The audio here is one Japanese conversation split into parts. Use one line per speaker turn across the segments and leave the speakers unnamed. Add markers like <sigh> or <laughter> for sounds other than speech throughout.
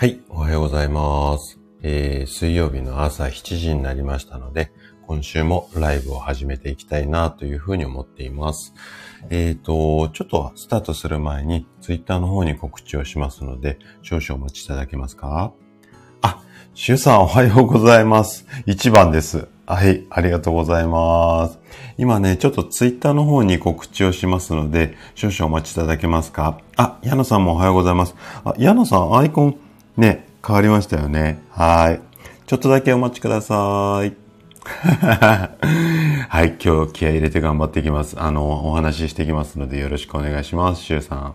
はい、おはようございます。えー、水曜日の朝7時になりましたので、今週もライブを始めていきたいなというふうに思っています。えーと、ちょっとスタートする前に、ツイッターの方に告知をしますので、少々お待ちいただけますか？あ、シュさんおはようございます。1番です。はい、ありがとうございます。今ね、ちょっとツイッターの方に告知をしますので、少々お待ちいただけますか？あ、矢野さんもおはようございます。あ、矢野さん、アイコン、ね、変わりましたよね。はい。ちょっとだけお待ちください。<laughs> はい、今日気合い入れて頑張っていきます。あの、お話ししていきますのでよろしくお願いします、シュウさん。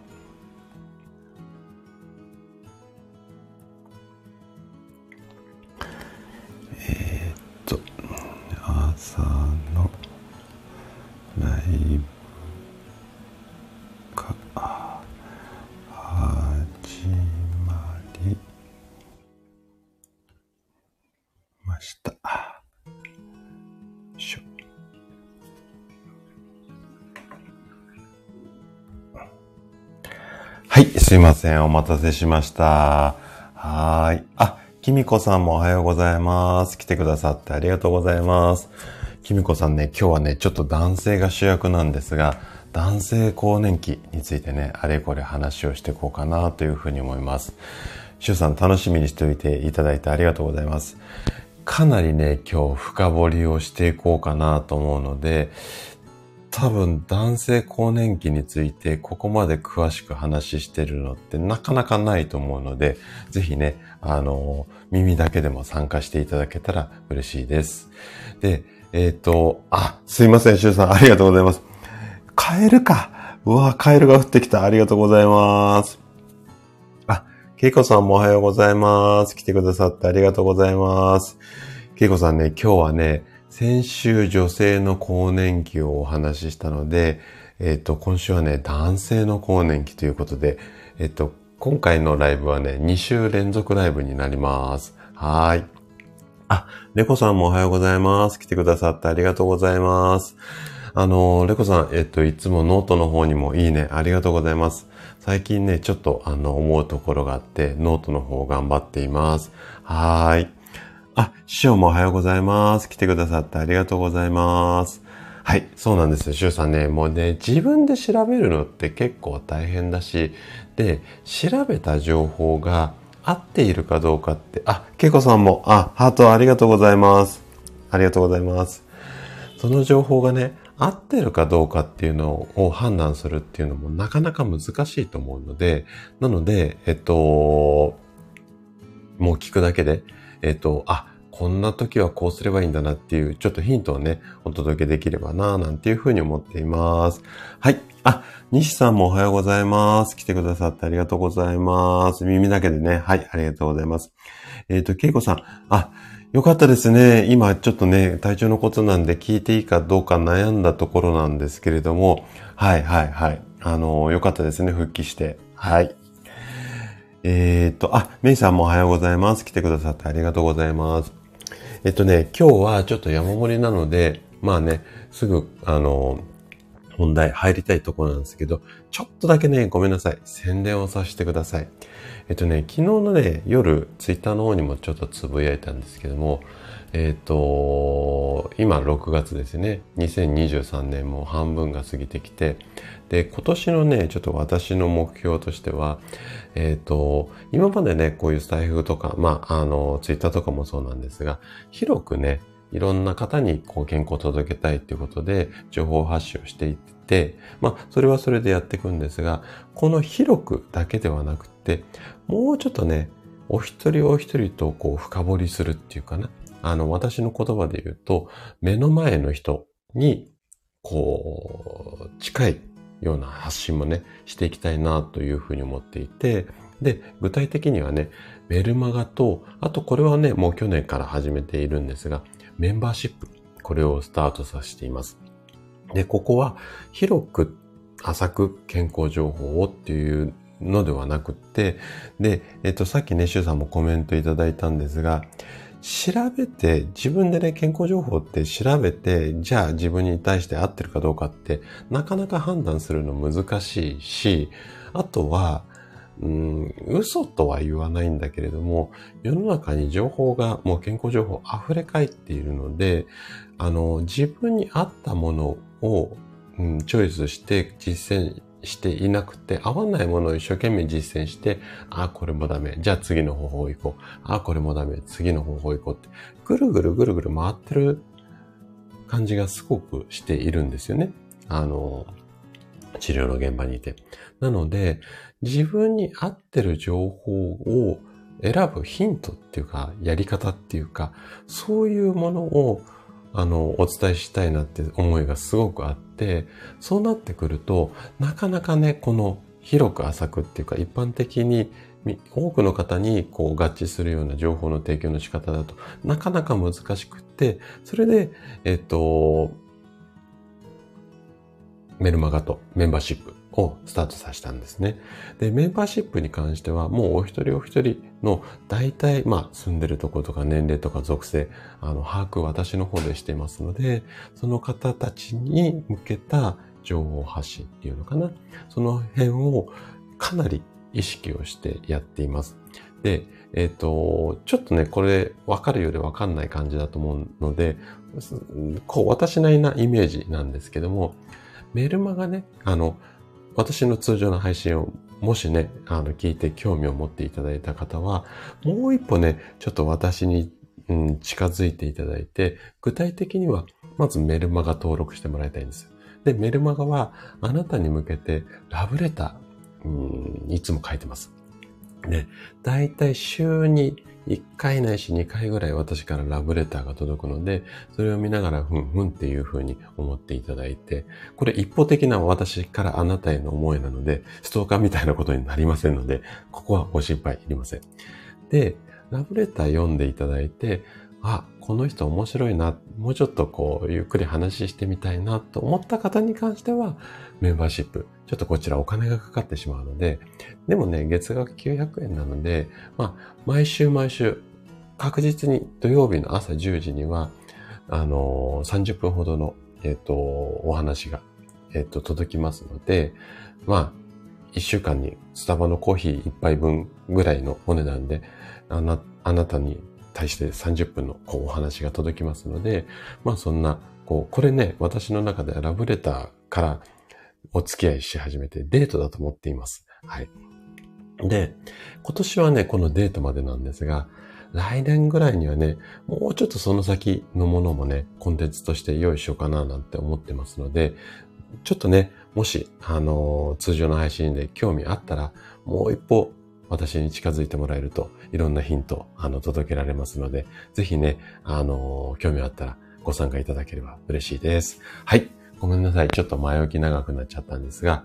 えーっと、朝のライブした。しょはい、すいません。お待たせしました。はい。あ、きみこさんもおはようございます。来てくださってありがとうございます。きみこさんね、今日はね、ちょっと男性が主役なんですが、男性更年期についてね、あれこれ話をしていこうかなというふうに思います。しゅうさん楽しみにしておいていただいてありがとうございます。かなりね、今日深掘りをしていこうかなと思うので、多分男性更年期についてここまで詳しく話してるのってなかなかないと思うので、ぜひね、あの、耳だけでも参加していただけたら嬉しいです。で、えっ、と、あ、すいません、シュウさん、ありがとうございます。カエルか。うわ、カエルが降ってきた。ありがとうございます。あ、ケイコさんもおはようございます。来てくださってありがとうございます。ケイコさんね、今日はね、先週女性の更年期をお話ししたので、えっ、と、今週はね、男性の更年期ということで、えっ、と、今回のライブはね、2週連続ライブになります。はい。あ、レコさんもおはようございます。来てくださってありがとうございます。あの、レコさん、えっと、いつもノートの方にもいいね、ありがとうございます。最近ね、ちょっとあの、思うところがあって、ノートの方頑張っています。はーい。あ、師匠もおはようございます。来てくださってありがとうございます。はい、そうなんですよ、シュウさんね。もうね、自分で調べるのって結構大変だし、で、調べた情報が合っているかどうかって、あ、ケイコさんも、あ、ハートありがとうございます。ありがとうございます。その情報がね、合ってるかどうかっていうのを判断するっていうのもなかなか難しいと思うので、なので、えっと、もう聞くだけで、えっと、あ、こんな時はこうすればいいんだなっていう、ちょっとヒントをね、お届けできればな、なんていうふうに思っています。はい。あ、西さんもおはようございます。来てくださってありがとうございます。耳だけでね、はい、ありがとうございます。えっ、と、けいこさん、あ、よかったですね。今ちょっとね、体調のことなんで聞いていいかどうか悩んだところなんですけれども、はいはいはい。あの、よかったですね、復帰して。はい。えっ、と、あ、メイさんもおはようございます。来てくださってありがとうございます。えっとね、今日はちょっと山盛りなので、まあね、すぐ、あの、本題入りたいところなんですけど、ちょっとだけね、ごめんなさい。宣伝をさせてください。っとね、昨日のね、夜、ツイッターの方にもちょっとつぶやいたんですけども、えっと、今6月ですね。2023年も半分が過ぎてきて、で、今年のね、ちょっと私の目標としては、えっと、今までね、こういうスタイフとか、まあ、あの、ツイッターとかもそうなんですが、広くね、いろんな方にこう健康を届けたいっていうことで情報発信をしていって、まあそれはそれでやっていくんですが、この広くだけではなくて、もうちょっとね、お一人お一人とこう深掘りするっていうかな。あの私の言葉で言うと、目の前の人にこう近いような発信もね、していきたいなというふうに思っていて、で、具体的にはね、メルマガと、あとこれはね、もう去年から始めているんですが、メンバーシップ。これをスタートさせています。で、ここは広く浅く健康情報をっていうのではなくって、で、えっと、さっきね、シュさんもコメントいただいたんですが、調べて、自分でね、健康情報って調べて、じゃあ自分に対して合ってるかどうかって、なかなか判断するの難しいし、あとは、うん、嘘とは言わないんだけれども、世の中に情報が、もう健康情報溢れ返っているので、あの、自分に合ったものを、うん、チョイスして実践していなくて、合わないものを一生懸命実践して、あ、これもダメ。じゃあ次の方法行こう。あ、これもダメ。次の方法行こうって、ぐるぐるぐるぐる回ってる感じがすごくしているんですよね。あの、治療の現場にいて。なので、自分に合ってる情報を選ぶヒントっていうか、やり方っていうか、そういうものを、あの、お伝えしたいなって思いがすごくあって、そうなってくると、なかなかね、この広く浅くっていうか、一般的に多くの方にこう合致するような情報の提供の仕方だとなかなか難しくって、それで、えっと、メルマガとメンバーシップをスタートさせたんですね。で、メンバーシップに関しては、もうお一人お一人の大体、まあ、住んでるところとか年齢とか属性、あの、把握私の方でしていますので、その方たちに向けた情報発信っていうのかな。その辺をかなり意識をしてやっています。で、えっ、ー、と、ちょっとね、これ分かるようで分かんない感じだと思うので、こう、私なりなイメージなんですけども、メルマがね、あの、私の通常の配信をもしね、あの、聞いて興味を持っていただいた方は、もう一歩ね、ちょっと私に、うん、近づいていただいて、具体的には、まずメルマガ登録してもらいたいんです。で、メルマガは、あなたに向けてラブレター、うん、いつも書いてます。で、だいたい週に1回ないし2回ぐらい私からラブレターが届くので、それを見ながらふんふんっていう風に思っていただいて、これ一方的な私からあなたへの思いなので、ストーカーみたいなことになりませんので、ここはご心配いりません。で、ラブレター読んでいただいて、あ、この人面白いな、もうちょっとこう、ゆっくり話してみたいなと思った方に関しては、メンバーシップ、ちょっとこちらお金がかかってしまうので、でもね、月額900円なので、まあ、毎週毎週、確実に土曜日の朝10時には、あのー、30分ほどの、えっ、ー、と、お話が、えっ、ー、と、届きますので、まあ、1週間にスタバのコーヒー1杯分ぐらいのお値段で、あな、あなたに対して30分のこうお話が届きますので、まあそんな、こう、これね、私の中ではラブレターからお付き合いし始めてデートだと思っています。はい。で、今年はね、このデートまでなんですが、来年ぐらいにはね、もうちょっとその先のものもね、コンテンツとして用意しようかななんて思ってますので、ちょっとね、もし、あのー、通常の配信で興味あったら、もう一歩私に近づいてもらえると、いろんなヒント、あの、届けられますので、ぜひね、あの、興味あったらご参加いただければ嬉しいです。はい。ごめんなさい。ちょっと前置き長くなっちゃったんですが、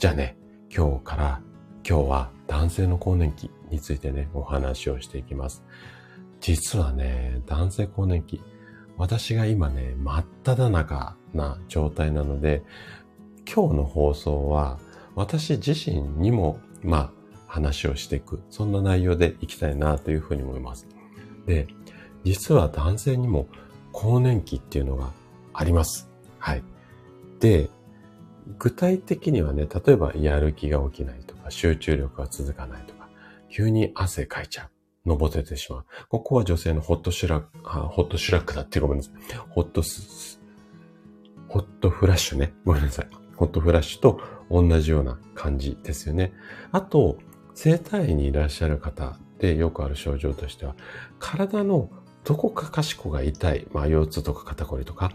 じゃあね、今日から、今日は男性の更年期についてね、お話をしていきます。実はね、男性更年期、私が今ね、真っ只中な状態なので、今日の放送は、私自身にも、まあ、話をしていく、そんな内容でいきたいなというふうに思います。で、実は男性にも更年期っていうのがあります。はい。で、具体的にはね、例えばやる気が起きないとか、集中力が続かないとか、急に汗かいちゃう。のぼせてしまう。ここは女性のホットシュラック、ホットシュラックだってごめんなさい。ホットス、ホットフラッシュね。ごめんなさい。ホットフラッシュと同じような感じですよね。あと、生体院にいらっしゃる方でよくある症状としては、体のどこかかしこが痛い、まあ腰痛とか肩こりとか、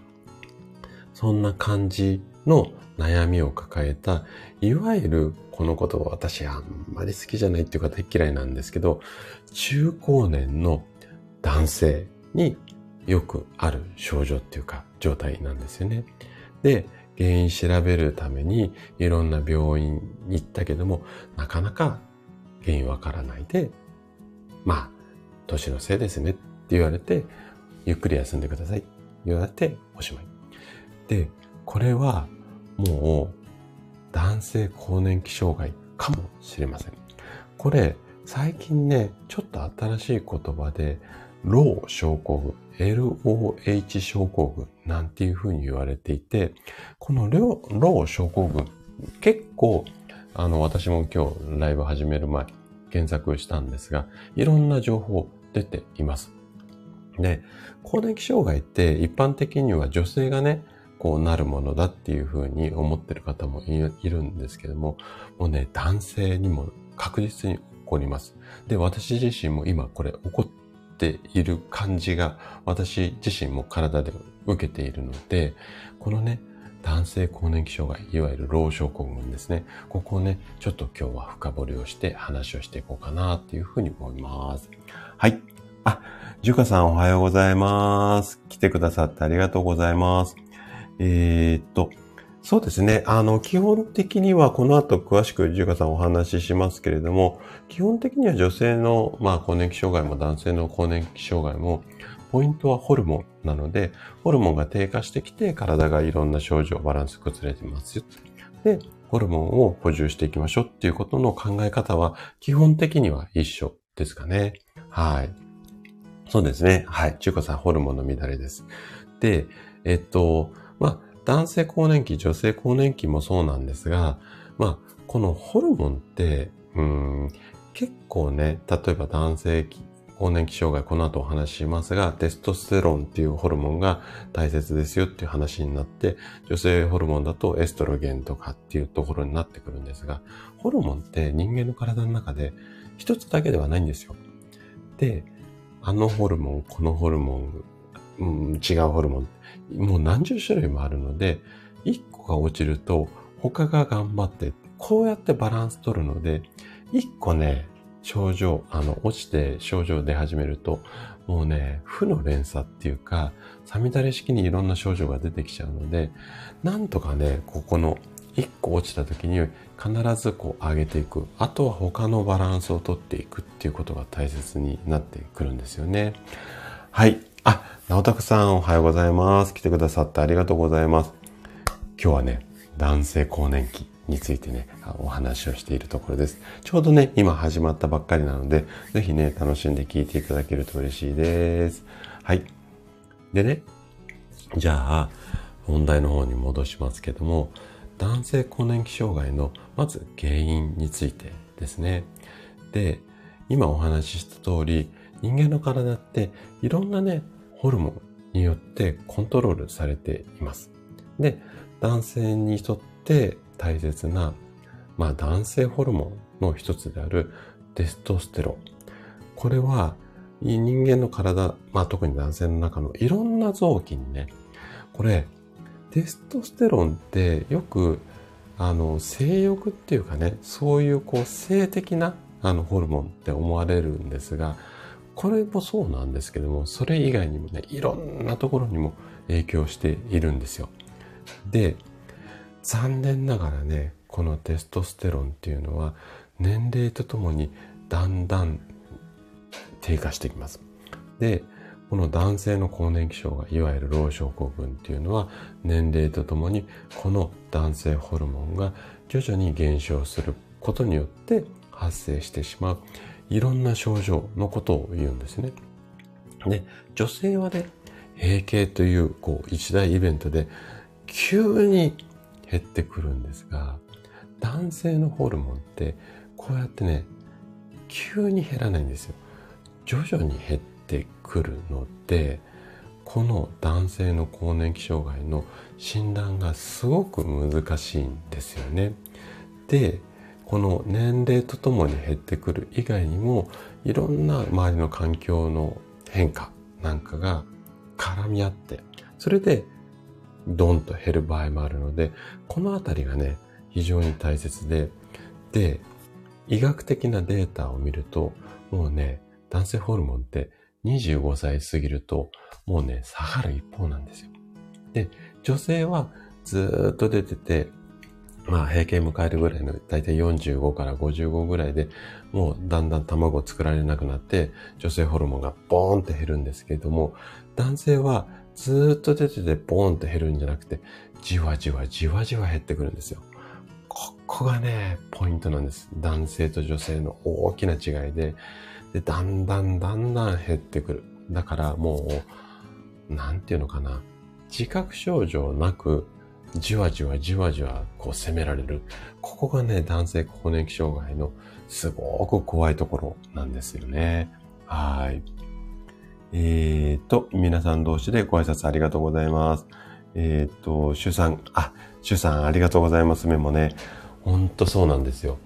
そんな感じの悩みを抱えた、いわゆるこのことを私あんまり好きじゃないっていうか大嫌いなんですけど、中高年の男性によくある症状っていうか状態なんですよね。で、原因調べるためにいろんな病院に行ったけども、なかなか原因わからないで、まあ、年のせいですねって言われて、ゆっくり休んでください。言われておしまい。で、これはもう男性更年期障害かもしれません。これ、最近ね、ちょっと新しい言葉で、ロー症候群、LOH 症候群なんていうふうに言われていて、このロー症候群、結構あの、私も今日ライブ始める前、検索したんですが、いろんな情報出ています。で、更年期障害って一般的には女性がね、こうなるものだっていうふうに思ってる方もいるんですけども、もうね、男性にも確実に起こります。で、私自身も今これ起こっている感じが私自身も体で受けているので、このね、男性更年期障害、いわゆる老症候群ですね。ここをね、ちょっと今日は深掘りをして話をしていこうかなっていうふうに思います。はい。あ、ジュカさんおはようございます。来てくださってありがとうございます。えー、っと、そうですね。あの、基本的にはこの後詳しくジュカさんお話ししますけれども、基本的には女性の、まあ、更年期障害も男性の更年期障害も、ポイントはホルモンなので、ホルモンが低下してきて体がいろんな症状、バランス崩れてますよ。で、ホルモンを補充していきましょうっていうことの考え方は基本的には一緒ですかね。はい。そうですね。はい。中華さん、ホルモンの乱れです。で、えっと、まあ、男性更年期、女性更年期もそうなんですが、まあ、このホルモンって、うん、結構ね、例えば男性更年期障害、この後お話ししますが、テストステロンっていうホルモンが大切ですよっていう話になって、女性ホルモンだとエストロゲンとかっていうところになってくるんですが、ホルモンって人間の体の中で一つだけではないんですよ。で、あのホルモン、このホルモン、うん、違うホルモン、もう何十種類もあるので、一個が落ちると他が頑張って、こうやってバランス取るので、一個ね、症状、あの、落ちて症状出始めると、もうね、負の連鎖っていうか、サミダレ式にいろんな症状が出てきちゃうので、なんとかね、ここの一個落ちた時に必ずこう上げていく。あとは他のバランスをとっていくっていうことが大切になってくるんですよね。はい。あ、直拓さんおはようございます。来てくださってありがとうございます。今日はね、男性更年期についてね、お話をしているところです。ちょうどね、今始まったばっかりなので、ぜひね、楽しんで聞いていただけると嬉しいです。はい。でね、じゃあ、本題の方に戻しますけども、男性更年期障害のまず原因についてですね。で、今お話しした通り、人間の体っていろんなね、ホルモンによってコントロールされています。で、男性にとって大切な、まあ男性ホルモンの一つであるテストステロン。これは人間の体、まあ特に男性の中のいろんな臓器にね、これテストステロンってよくあの性欲っていうかねそういうこう性的なあのホルモンって思われるんですがこれもそうなんですけどもそれ以外にもねいろんなところにも影響しているんですよ。で残念ながらねこのテストステロンっていうのは年齢とともにだんだん低下してきます。でこの男性の更年期障害、いわゆる老症候群っていうのは年齢とともにこの男性ホルモンが徐々に減少することによって発生してしまういろんな症状のことを言うんですね。で、女性はね、閉経というこう一大イベントで急に減ってくるんですが、男性のホルモンってこうやってね、急に減らないんですよ。徐々に減っててくるのでこの男性の更年期障害の診断がすごく難しいんですよね。でこの年齢とともに減ってくる以外にもいろんな周りの環境の変化なんかが絡み合ってそれでドンと減る場合もあるのでこのあたりがね非常に大切でで医学的なデータを見るともうね男性ホルモンって25歳過ぎると、もうね、下がる一方なんですよ。で、女性はずっと出てて、まあ、閉経迎えるぐらいの、だいたい45から55ぐらいで、もうだんだん卵を作られなくなって、女性ホルモンがボーンって減るんですけれども、男性はずっと出ててボーンって減るんじゃなくて、じわじわじわじわ減ってくるんですよ。ここがね、ポイントなんです。男性と女性の大きな違いで、で、だんだんだんだん減ってくる。だからもう、なんていうのかな。自覚症状なく、じわじわじわじわこう攻められる。ここがね、男性更年期障害のすごく怖いところなんですよね。はい。えーと、皆さん同士でご挨拶ありがとうございます。えーと、シュさん、あ、シュさんありがとうございます。メモね。ほんとそうなんですよ。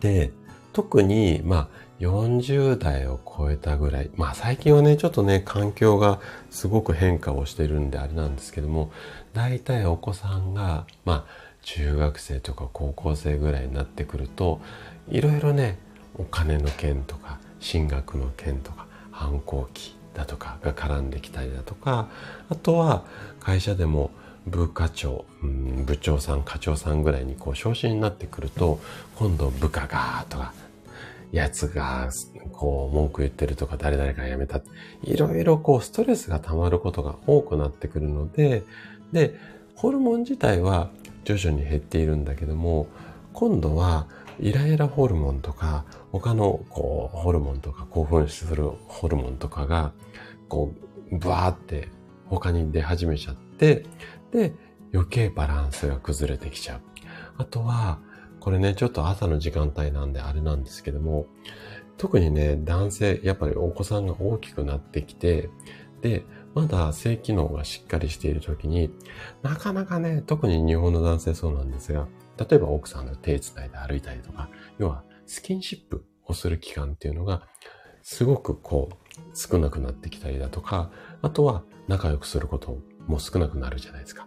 で、特に、まあ、40代を超えたぐらい。まあ最近はね、ちょっとね、環境がすごく変化をしてるんであれなんですけども、大体お子さんが、まあ中学生とか高校生ぐらいになってくると、いろいろね、お金の件とか、進学の件とか、反抗期だとかが絡んできたりだとか、あとは会社でも部課長、うん、部長さん、課長さんぐらいにこう昇進になってくると、今度部下がとか、やつが、こう、文句言ってるとか、誰々が辞めた。いろいろこう、ストレスが溜まることが多くなってくるので、で、ホルモン自体は徐々に減っているんだけども、今度は、イライラホルモンとか、他の、こう、ホルモンとか、興奮するホルモンとかが、こう、ブワーって他に出始めちゃって、で、余計バランスが崩れてきちゃう。あとは、これね、ちょっと朝の時間帯なんであれなんですけども、特にね、男性、やっぱりお子さんが大きくなってきて、で、まだ性機能がしっかりしている時に、なかなかね、特に日本の男性そうなんですが、例えば奥さんの手伝いで歩いたりとか、要はスキンシップをする期間っていうのが、すごくこう、少なくなってきたりだとか、あとは仲良くすることも少なくなるじゃないですか。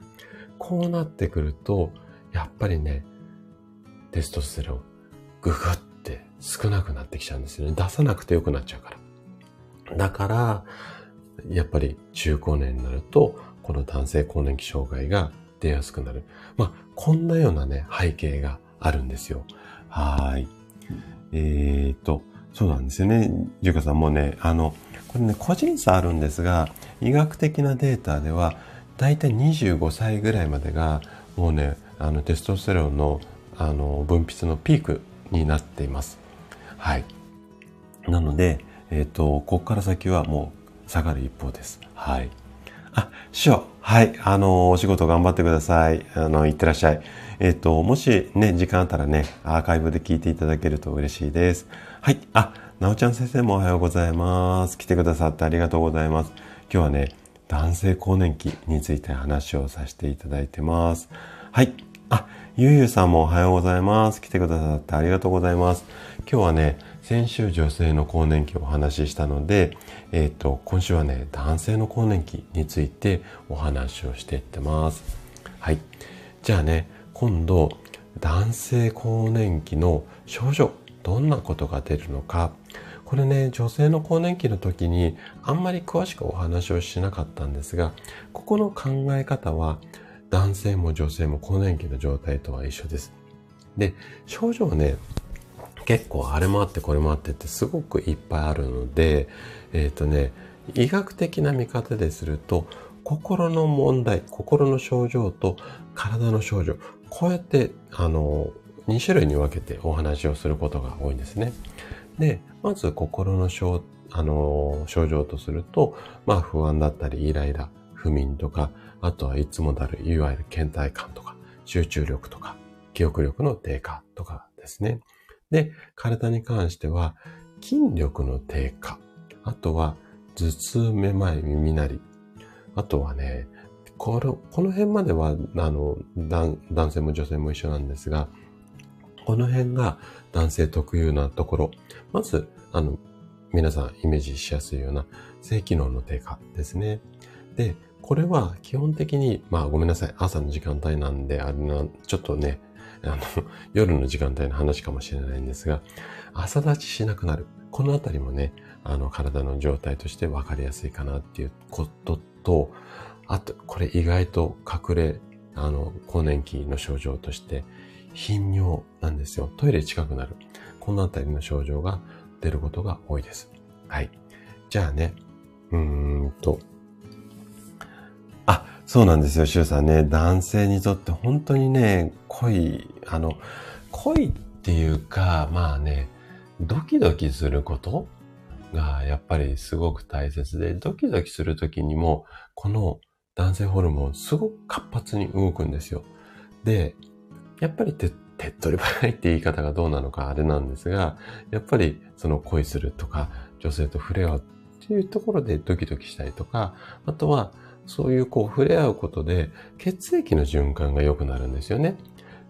こうなってくると、やっぱりね、テストステロン、ググって少なくなってきちゃうんですよね。出さなくてよくなっちゃうから。だから、やっぱり中高年になると、この男性更年期障害が出やすくなる。まあ、こんなようなね、背景があるんですよ。はい。えーと、そうなんですよね。ジュカさんもね、あの、これね、個人差あるんですが、医学的なデータでは、だいたい25歳ぐらいまでが、もうね、あの、テストステロンのあの分泌のピークになっています。はい。なので、えっ、と、ここから先はもう下がる一方です。はい。あ、師匠。はい。あの、お仕事頑張ってください。あの、いってらっしゃい。えっ、ー、と、もしね、時間あったらね、アーカイブで聞いていただけると嬉しいです。はい。あ、なおちゃん先生もおはようございます。来てくださってありがとうございます。今日はね、男性更年期について話をさせていただいてます。はい。あ、ゆうゆうさんもおはようございます。来てくださってありがとうございます。今日はね、先週女性の更年期をお話ししたので、え、ー、と、今週はね、男性の更年期についてお話をしていってます。はい。じゃあね、今度、男性更年期の症状、どんなことが出るのか、これね、女性の更年期の時にあんまり詳しくお話をしなかったんですが、ここの考え方は男性も女性も更年期の状態とは一緒です。で、症状はね、結構あれもあってこれもあってってすごくいっぱいあるので、えっ、ー、とね、医学的な見方ですると、心の問題、心の症状と体の症状、こうやって、あの、2種類に分けてお話をすることが多いんですね。で、まず心の症、あの、症状とすると、まあ不安だったりイライラ、不眠とか、あとはいつもなる、いわゆる倦怠感とか、集中力とか、記憶力の低下とかですね。で、体に関しては、筋力の低下、あとは頭痛、めまい、耳鳴り、あとはね、この、この辺までは、あの、男性も女性も一緒なんですが、この辺が男性特有なところ。まず、あの、皆さんイメージしやすいような性機能の低下ですね。で、これは基本的に、まあごめんなさい。朝の時間帯なんで、あれな、ちょっとね、あの、<laughs> 夜の時間帯の話かもしれないんですが、朝立ちしなくなる。このあたりもね、あの、体の状態として分かりやすいかなっていうことと、あと、これ意外と隠れ、あの、更年期の症状として、頻尿なんですよ。トイレ近くなる。このあたりの症状が出ることが多いです。はい。じゃあね、うーんと、そうなんですよ、シュウさんね。男性にとって本当にね、恋、あの、恋っていうか、まあね、ドキドキすることがやっぱりすごく大切で、ドキドキするときにも、この男性ホルモンすごく活発に動くんですよ。で、やっぱり手手っ取り早いって言い方がどうなのかあれなんですが、やっぱりその恋するとか、女性と触れ合うっていうところでドキドキしたりとか、あとはそういうこう触れ合うことで血液の循環が良くなるんですよね。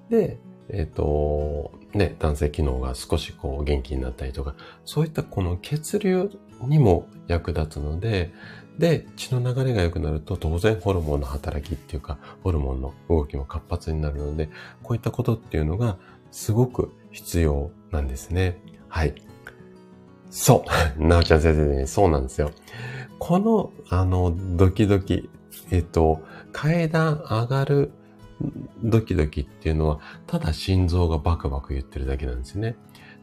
で、えっ、ー、と、ね、男性機能が少しこう元気になったりとか、そういったこの血流にも役立つので、で、血の流れが良くなると当然ホルモンの働きっていうか、ホルモンの動きも活発になるので、こういったことっていうのがすごく必要なんですね。はい。そう。<laughs> なおちゃん先生ね、そうなんですよ。この、あの、ドキドキ、えっと、階段上がるドキドキっていうのは、ただ心臓がバクバク言ってるだけなんですね。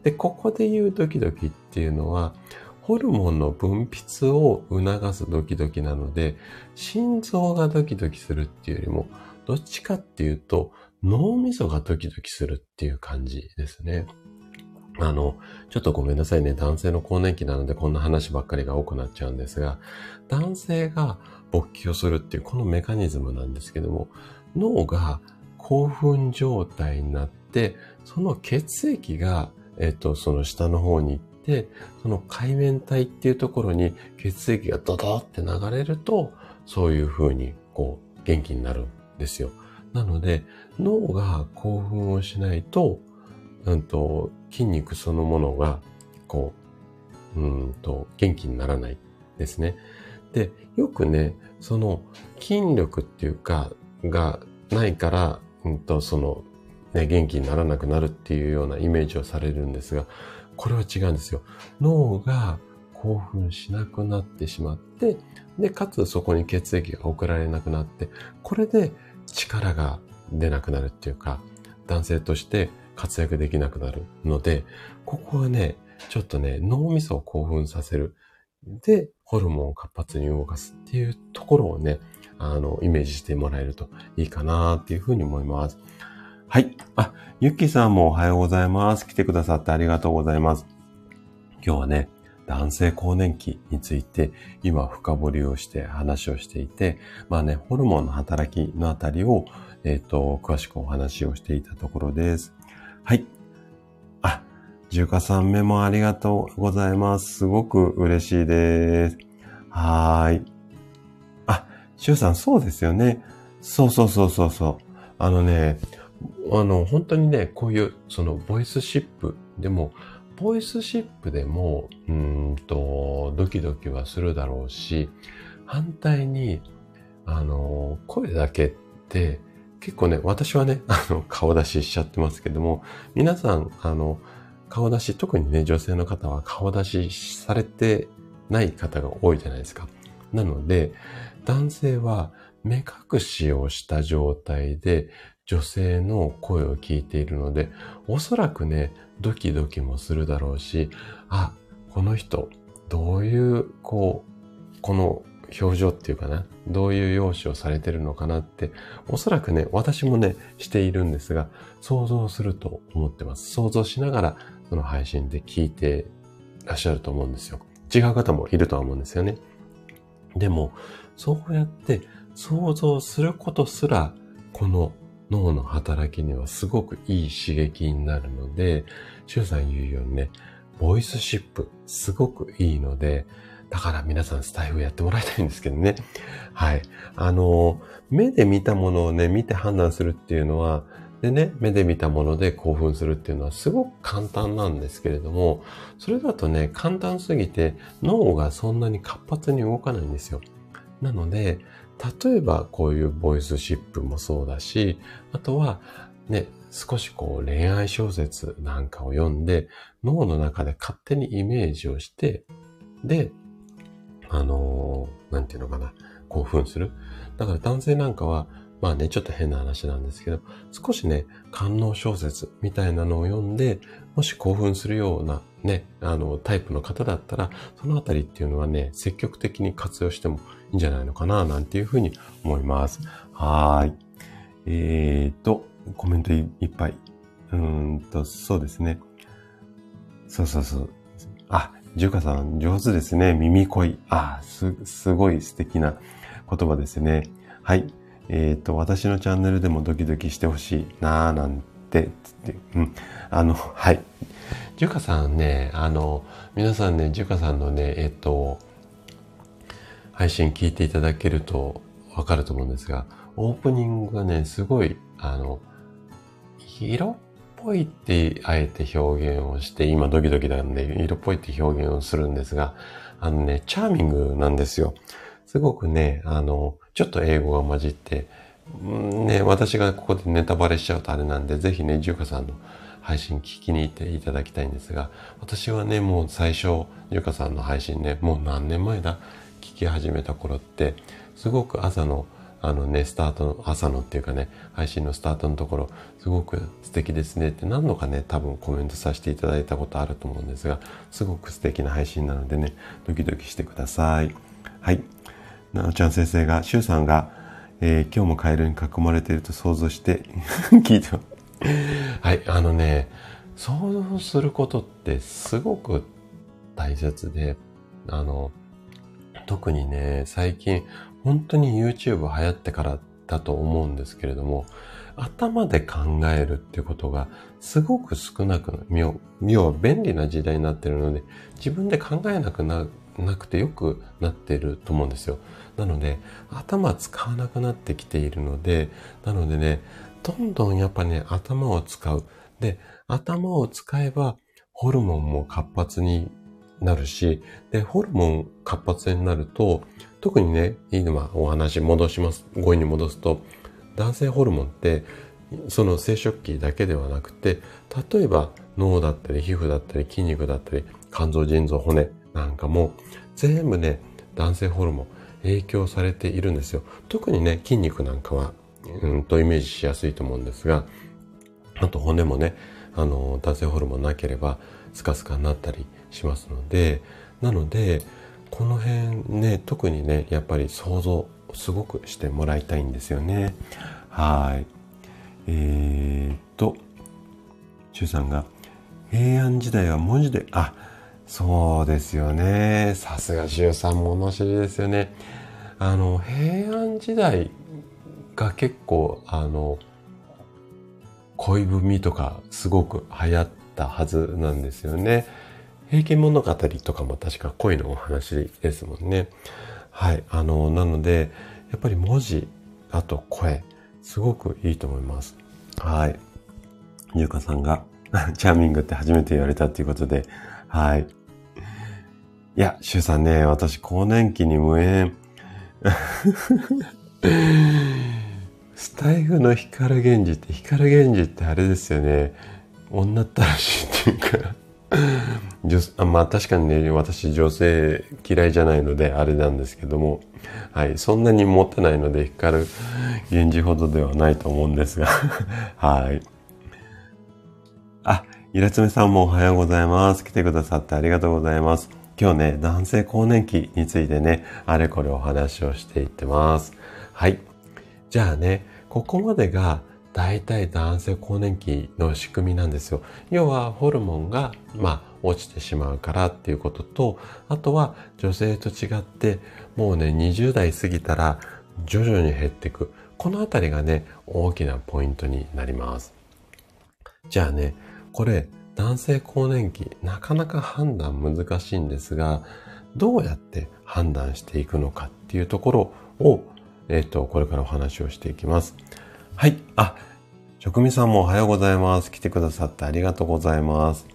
で、ここで言うドキドキっていうのは、ホルモンの分泌を促すドキドキなので、心臓がドキドキするっていうよりも、どっちかっていうと、脳みそがドキドキするっていう感じですね。あの、ちょっとごめんなさいね。男性の更年期なのでこんな話ばっかりが多くなっちゃうんですが、男性が勃起をするっていうこのメカニズムなんですけども、脳が興奮状態になって、その血液が、えっと、その下の方に行って、その海面体っていうところに血液がドドって流れると、そういう風に、こう、元気になるんですよ。なので、脳が興奮をしないと、うんと、筋肉そのものが、こう、うんと、元気にならないですね。で、よくね、その筋力っていうか、がないから、うんと、その、ね、元気にならなくなるっていうようなイメージをされるんですが、これは違うんですよ。脳が興奮しなくなってしまって、で、かつそこに血液が送られなくなって、これで力が出なくなるっていうか、男性として活躍できなくなるので、ここはね、ちょっとね、脳みそを興奮させる。で、ホルモンを活発に動かすっていうところをね、あの、イメージしてもらえるといいかなっていうふうに思います。はい。あ、ゆっきさんもおはようございます。来てくださってありがとうございます。今日はね、男性更年期について今深掘りをして話をしていて、まあね、ホルモンの働きのあたりを、えっ、ー、と、詳しくお話をしていたところです。はい。あ、じゅうかさんメモありがとうございます。すごく嬉しいです。はーい。あ、しゅうさん、そうですよね。そうそうそうそうそう。あのね、あの、本当にね、こういう、その、ボイスシップでも、ボイスシップでも、うんと、ドキドキはするだろうし、反対に、あの、声だけって、結構ね、私はね、<laughs> あの、顔出ししちゃってますけども、皆さん、あの、顔出し、特にね、女性の方は顔出しされてない方が多いじゃないですか。なので、男性は目隠しをした状態で女性の声を聞いているので、おそらくね、ドキドキもするだろうし、あ、この人、どういう、こう、この表情っていうかな、どういう容姿をされてるのかなって、おそらくね、私もね、しているんですが、想像すると思ってます。想像しながら、その配信で聞いてらっしゃると思うんですよ。違う方もいるとは思うんですよね。でも、そうやって想像することすら、この脳の働きにはすごくいい刺激になるので、シュウさん言うようにね、ボイスシップ、すごくいいので、だから皆さんスタイフやってもらいたいんですけどね。<laughs> はい。あの、目で見たものをね、見て判断するっていうのは、でね、目で見たもので興奮するっていうのはすごく簡単なんですけれども、それだとね、簡単すぎて脳がそんなに活発に動かないんですよ。なので、例えばこういうボイスシップもそうだし、あとはね、少しこう恋愛小説なんかを読んで、脳の中で勝手にイメージをして、で、あのー、なんていうのかな、興奮する。だから男性なんかは、まあね、ちょっと変な話なんですけど、少しね、官能小説みたいなのを読んで、もし興奮するようなね、あの、タイプの方だったら、そのあたりっていうのはね、積極的に活用してもいいんじゃないのかな、なんていうふうに思います。はい。えーと、コメントいっぱい。うんと、そうですね。そうそうそう。あ、ジュカさん、上手ですね。耳恋。あ、す、すごい素敵な言葉ですね。はい。えっ、ー、と、私のチャンネルでもドキドキしてほしいなーなんて、つって、うん。あの、はい。ジュカさんね、あの、皆さんね、ジュカさんのね、えっ、ー、と、配信聞いていただけるとわかると思うんですが、オープニングがね、すごい、あの、色ぽいってあえて表現をして、今ドキドキなんで、色っぽいって表現をするんですが、あのね、チャーミングなんですよ。すごくね、あの、ちょっと英語が混じって、ね、私がここでネタバレしちゃうとあれなんで、ぜひね、ジュカさんの配信聞きに行っていただきたいんですが、私はね、もう最初、ジュカさんの配信ね、もう何年前だ？聞き始めた頃って、すごく朝のあのね、スタートの、朝のっていうかね、配信のスタートのところ、すごく素敵ですねって何度かね、多分コメントさせていただいたことあると思うんですが、すごく素敵な配信なのでね、ドキドキしてください。はい。なおちゃん先生が、しゅうさんが、えー、今日もカエルに囲まれていると想像して <laughs> 聞いてます。はい、あのね、想像することってすごく大切で、あの、特にね、最近本当に YouTube 流行ってからだと思うんですけれども、頭で考えるってことがすごく少なくな、要は便利な時代になってるので、自分で考えなくななくてよくなっていると思うんですよ。なので、頭使わなくなってきているので、なのでね、どんどんやっぱね、頭を使う。で、頭を使えば、ホルモンも活発になるし、で、ホルモン活発になると、特にね、今お話戻します、語彙に戻すと、男性ホルモンって、その生殖器だけではなくて、例えば脳だったり皮膚だったり筋肉だったり肝臓、腎臓、骨なんかも全部ね、男性ホルモン影響されているんですよ。特にね、筋肉なんかは、うんとイメージしやすいと思うんですが、あと骨もね、あの、男性ホルモンなければスカスカになったりしますので、なので、この辺ね、特にね、やっぱり想像すごくしてもらいたいんですよね。はい。えー、っと、周さんが、平安時代は文字で、あ、そうですよね。さすが周さん物知りですよね。あの、平安時代が結構、あの、恋文とかすごく流行ったはずなんですよね。平家物語とかも確か恋のお話ですもんね。はい。あの、なので、やっぱり文字、あと声、すごくいいと思います。はい。ゆうかさんが、<laughs> チャーミングって初めて言われたっていうことで、はい。いや、シュウさんね、私、更年期に無縁。<laughs> スタイフの光源氏って、光源氏ってあれですよね。女ったらしいっていうか <laughs> まあ確かにね、私女性嫌いじゃないのであれなんですけども、はい、そんなに持ってないので光る源氏ほどではないと思うんですが、<laughs> はい。あ、イラツメさんもおはようございます。来てくださってありがとうございます。今日ね、男性更年期についてね、あれこれお話をしていってます。はい。じゃあね、ここまでが大体男性更年期の仕組みなんですよ。要はホルモンが、まあ、落ちてしまうからっていうことと、あとは女性と違って、もうね、20代過ぎたら徐々に減っていく。このあたりがね、大きなポイントになります。じゃあね、これ、男性更年期、なかなか判断難しいんですが、どうやって判断していくのかっていうところを、えっ、と、これからお話をしていきます。はい。あ、職味さんもおはようございます。来てくださってありがとうございます。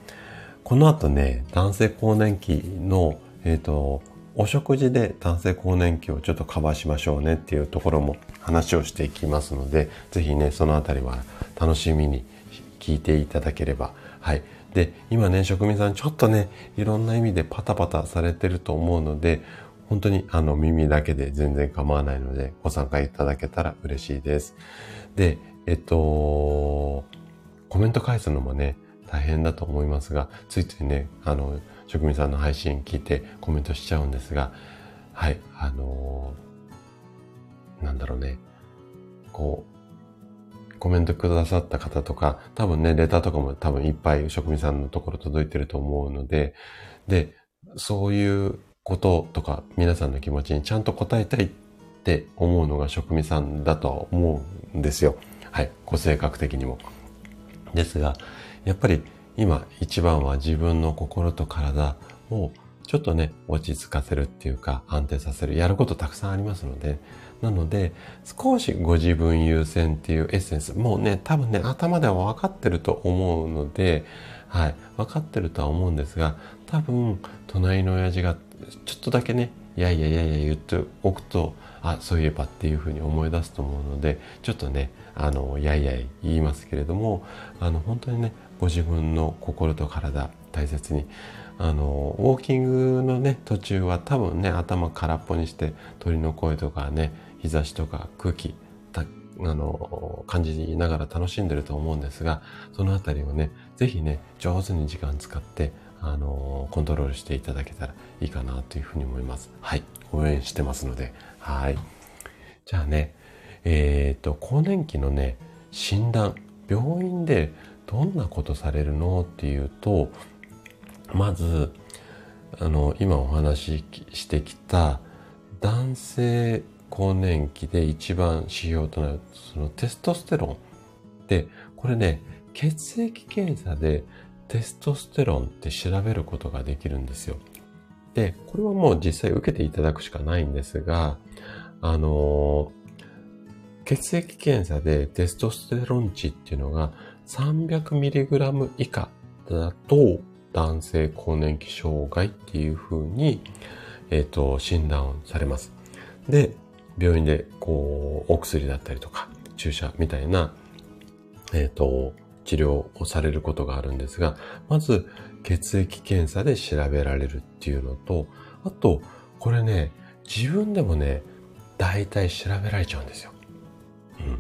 この後ね、男性更年期の、えっ、ー、と、お食事で男性更年期をちょっとカバーしましょうねっていうところも話をしていきますので、ぜひね、そのあたりは楽しみに聞いていただければ。はい。で、今ね、職人さんちょっとね、いろんな意味でパタパタされてると思うので、本当にあの耳だけで全然構わないので、ご参加いただけたら嬉しいです。で、えっと、コメント返すのもね、大変だと思いますが、ついついね、あの、職人さんの配信聞いてコメントしちゃうんですが、はい、あのなんだろうね、こう、コメントくださった方とか、多分ね、レターとかも多分いっぱい職人さんのところ届いてると思うので、で、そういうこととか皆さんの気持ちにちゃんと答えたいって思うのが職味さんだとは思うんですよ。はい。ご性格的にも。ですが、やっぱり今一番は自分の心と体をちょっとね、落ち着かせるっていうか安定させる。やることたくさんありますので、なので、少しご自分優先っていうエッセンス、もうね、多分ね、頭では分かってると思うので、はい、分かってるとは思うんですが、多分、隣の親父がちょっとだけね、いやいやいやいや言っておくと、あ、そういえばっていうふうに思い出すと思うので、ちょっとね、あの、やいやい言いますけれども、あの、本当にね、ご自分の心と体大切に、あの、ウォーキングのね、途中は多分ね、頭空っぽにして鳥の声とかね、日差しとか空気、あの、感じながら楽しんでると思うんですが、そのあたりをね、ぜひね、上手に時間使って、あの、コントロールしていただけたらいいかなというふうに思います。はい。応援してますので。はい。じゃあね、えっ、ー、と、更年期のね、診断、病院でどんなことされるのっていうと、まず、あの、今お話ししてきた男性更年期で一番指標となるそのテストステロンで、これね、血液検査でテストステロンって調べることができるんですよ。で、これはもう実際受けていただくしかないんですが、あの血液検査でテストステロン値っていうのが 300mg 以下だと男性更年期障害っていうふうに、えっ、ー、と、診断されます。で、病院でこう、お薬だったりとか、注射みたいな、えっ、ー、と、治療をされることがあるんですが、まず血液検査で調べられるっていうのと、あと、これね、自分でもね、大体調べられちゃうんですよ。うん。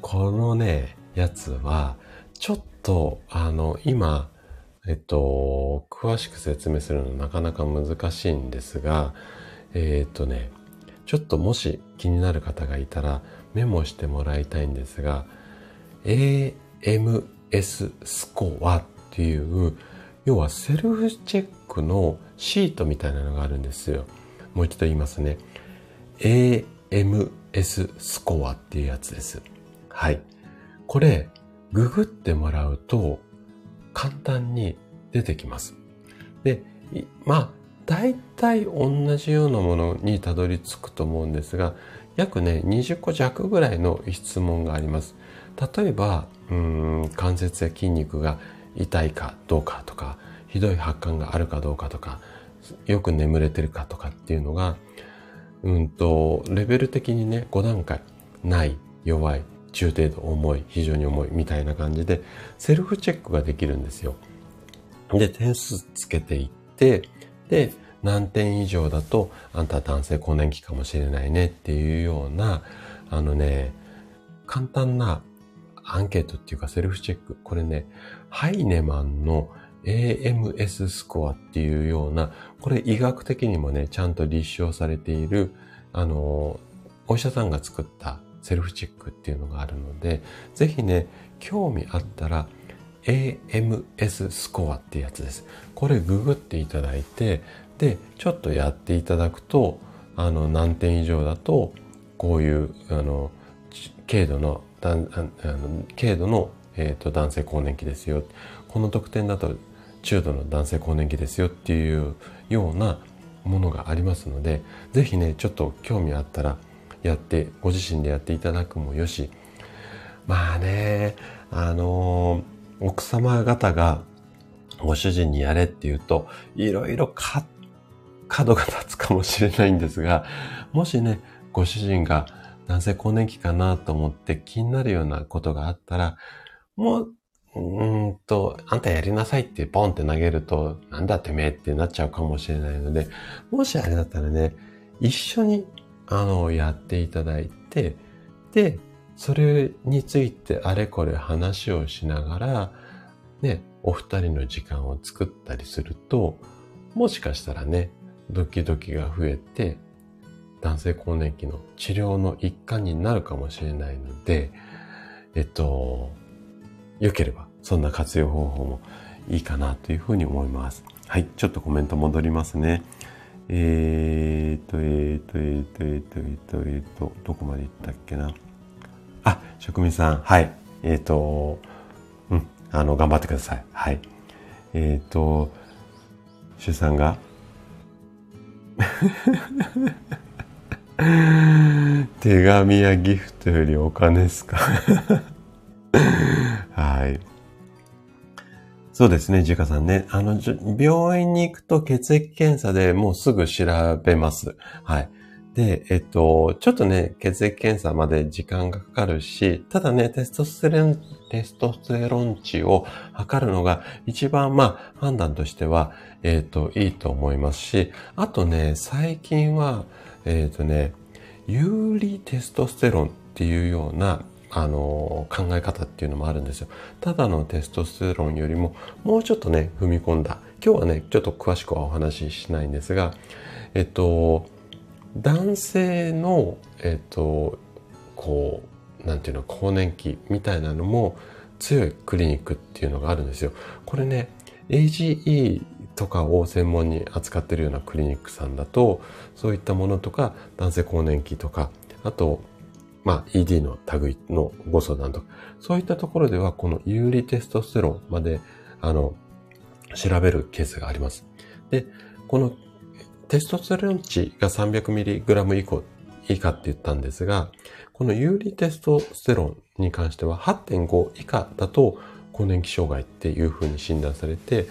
このね、やつは、ちょっと、あの、今、えっと、詳しく説明するのなかなか難しいんですが、えっとね、ちょっともし気になる方がいたらメモしてもらいたいんですが、MS スコアっていう、要はセルフチェックのシートみたいなのがあるんですよ。もう一度言いますね。AMS スコアっていうやつです。はい。これ、ググってもらうと簡単に出てきます。で、まあ、大体同じようなものにたどり着くと思うんですが、約ね、20個弱ぐらいの質問があります。例えば、うん関節や筋肉が痛いかどうかとか、ひどい発汗があるかどうかとか、よく眠れてるかとかっていうのが、うんと、レベル的にね、5段階、ない、弱い、中程度、重い、非常に重い、みたいな感じで、セルフチェックができるんですよ。で、点数つけていって、で、何点以上だと、あんた男性更年期かもしれないねっていうような、あのね、簡単なアンケートっていうかセルフチェック。これね、ハイネマンの AMS スコアっていうような、これ医学的にもね、ちゃんと立証されている、あの、お医者さんが作ったセルフチェックっていうのがあるので、ぜひね、興味あったら、AMS スコアっていうやつです。これググっていただいて、で、ちょっとやっていただくと、あの、何点以上だと、こういう、あの、軽度の、あの軽度の、えーと、男性更年期ですよ。この特典だと中度の男性更年期ですよっていうようなものがありますので、ぜひね、ちょっと興味あったらやって、ご自身でやっていただくもよし、まあね、あのー奥様方がご主人にやれって言うと、いろいろ角が立つかもしれないんですが、もしね、ご主人が男性更年期かなと思って気になるようなことがあったら、もう、うんと、あんたやりなさいってポンって投げると、なんだてめえってなっちゃうかもしれないので、もしあれだったらね、一緒に、あの、やっていただいて、で、それについてあれこれ話をしながら、ね、お二人の時間を作ったりすると、もしかしたらね、ドキドキが増えて、男性更年期の治療の一環になるかもしれないので、えっと、良ければそんな活用方法もいいかなというふうに思います。はい、ちょっとコメント戻りますね。えーと、えーと、えーと、えーと、えーと、えーと、どこまで行ったっけな？あ、職人さん、はい。えーと、うん、あの、頑張ってください。はい。えーと、主さんが、<laughs> 手紙やギフトよりお金ですか？<laughs> はい。そうですね、ジカさんね。あの、病院に行くと血液検査でもうすぐ調べます。はい。で、えっと、ちょっとね、血液検査まで時間がかかるし、ただね、テストステロン、テストステロン値を測るのが一番、まあ、判断としては、えっと、いいと思いますし、あとね、最近は、えっとね、有利テストステロンっていうようなあの考え方っていうのもあるんですよ。ただのテストステロンよりももうちょっとね踏み込んだ今日はねちょっと詳しくはお話ししないんですがえっと男性のえっとこうなんていうの更年期みたいなのも強いクリニックっていうのがあるんですよ。これね AGE とかを専門に扱ってるようなクリニックさんだとそういったものとか男性更年期とかあとまあ、ED の類のご相談とか、そういったところでは、この有利テストステロンまで、あの、調べるケースがあります。で、このテストステロン値が 300mg 以降、以下って言ったんですが、この有利テストステロンに関しては8.5以下だと更年期障害っていうふうに診断されて、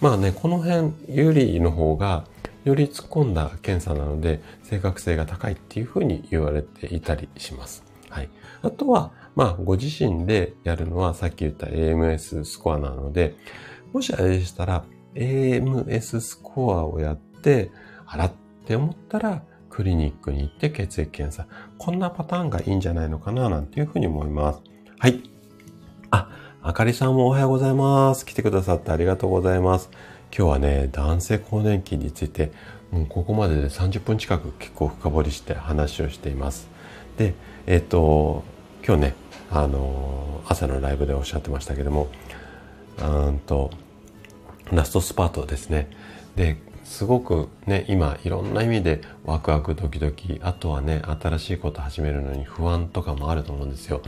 まあね、この辺、有利の方がより突っ込んだ検査なので正確性が高いっていうふうに言われていたりします。はい。あとは、まあ、ご自身でやるのはさっき言った AMS スコアなので、もしあれでしたら AMS スコアをやって、あらって思ったら、クリニックに行って血液検査。こんなパターンがいいんじゃないのかな、なんていうふうに思います。はい。あ、あかりさんもおはようございます。来てくださってありがとうございます。今日はね、男性更年期について、もうここまでで30分近く結構深掘りして話をしています。で、えっ、と、今日ね、あの、朝のライブでおっしゃってましたけども、うんと、ラストスパートですね。で、すごくね、今いろんな意味でワクワクドキドキ、あとはね、新しいこと始めるのに不安とかもあると思うんですよ。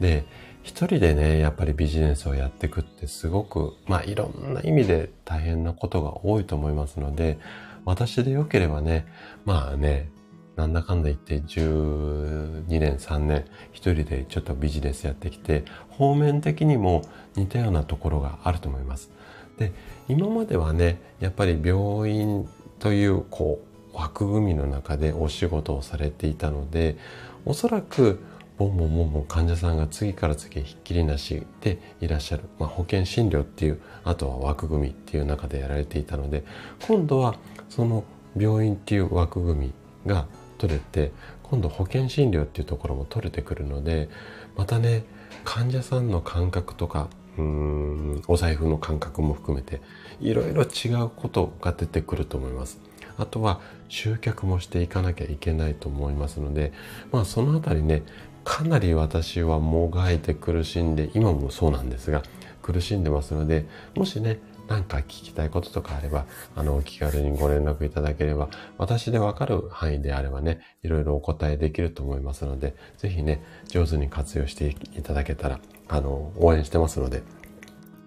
で、一人でね、やっぱりビジネスをやっていくってすごく、まあいろんな意味で大変なことが多いと思いますので、私でよければね、まあね、なんだかんだ言って12年3年一人でちょっとビジネスやってきて方面的にも似たようなところがあると思います。で今まではねやっぱり病院というこう枠組みの中でお仕事をされていたのでおそらくボンボンボンボン患者さんが次から次へひっきりなしでいらっしゃる、まあ、保険診療っていうあとは枠組みっていう中でやられていたので今度はその病院っていう枠組みが取れて今度保険診療っていうところも取れてくるのでまたね患者さんの感覚とかうんお財布の感覚も含めていろいろ違うことが出てくると思います。あとは集客もしていかなきゃいけないと思いますので、まあそのあたりね、かなり私はもがいて苦しんで今もそうなんですが苦しんでますのでもしね何か聞きたいこととかあれば、あの、お気軽にご連絡いただければ、私でわかる範囲であればね、いろいろお答えできると思いますので、ぜひね、上手に活用していただけたら、あの、応援してますので、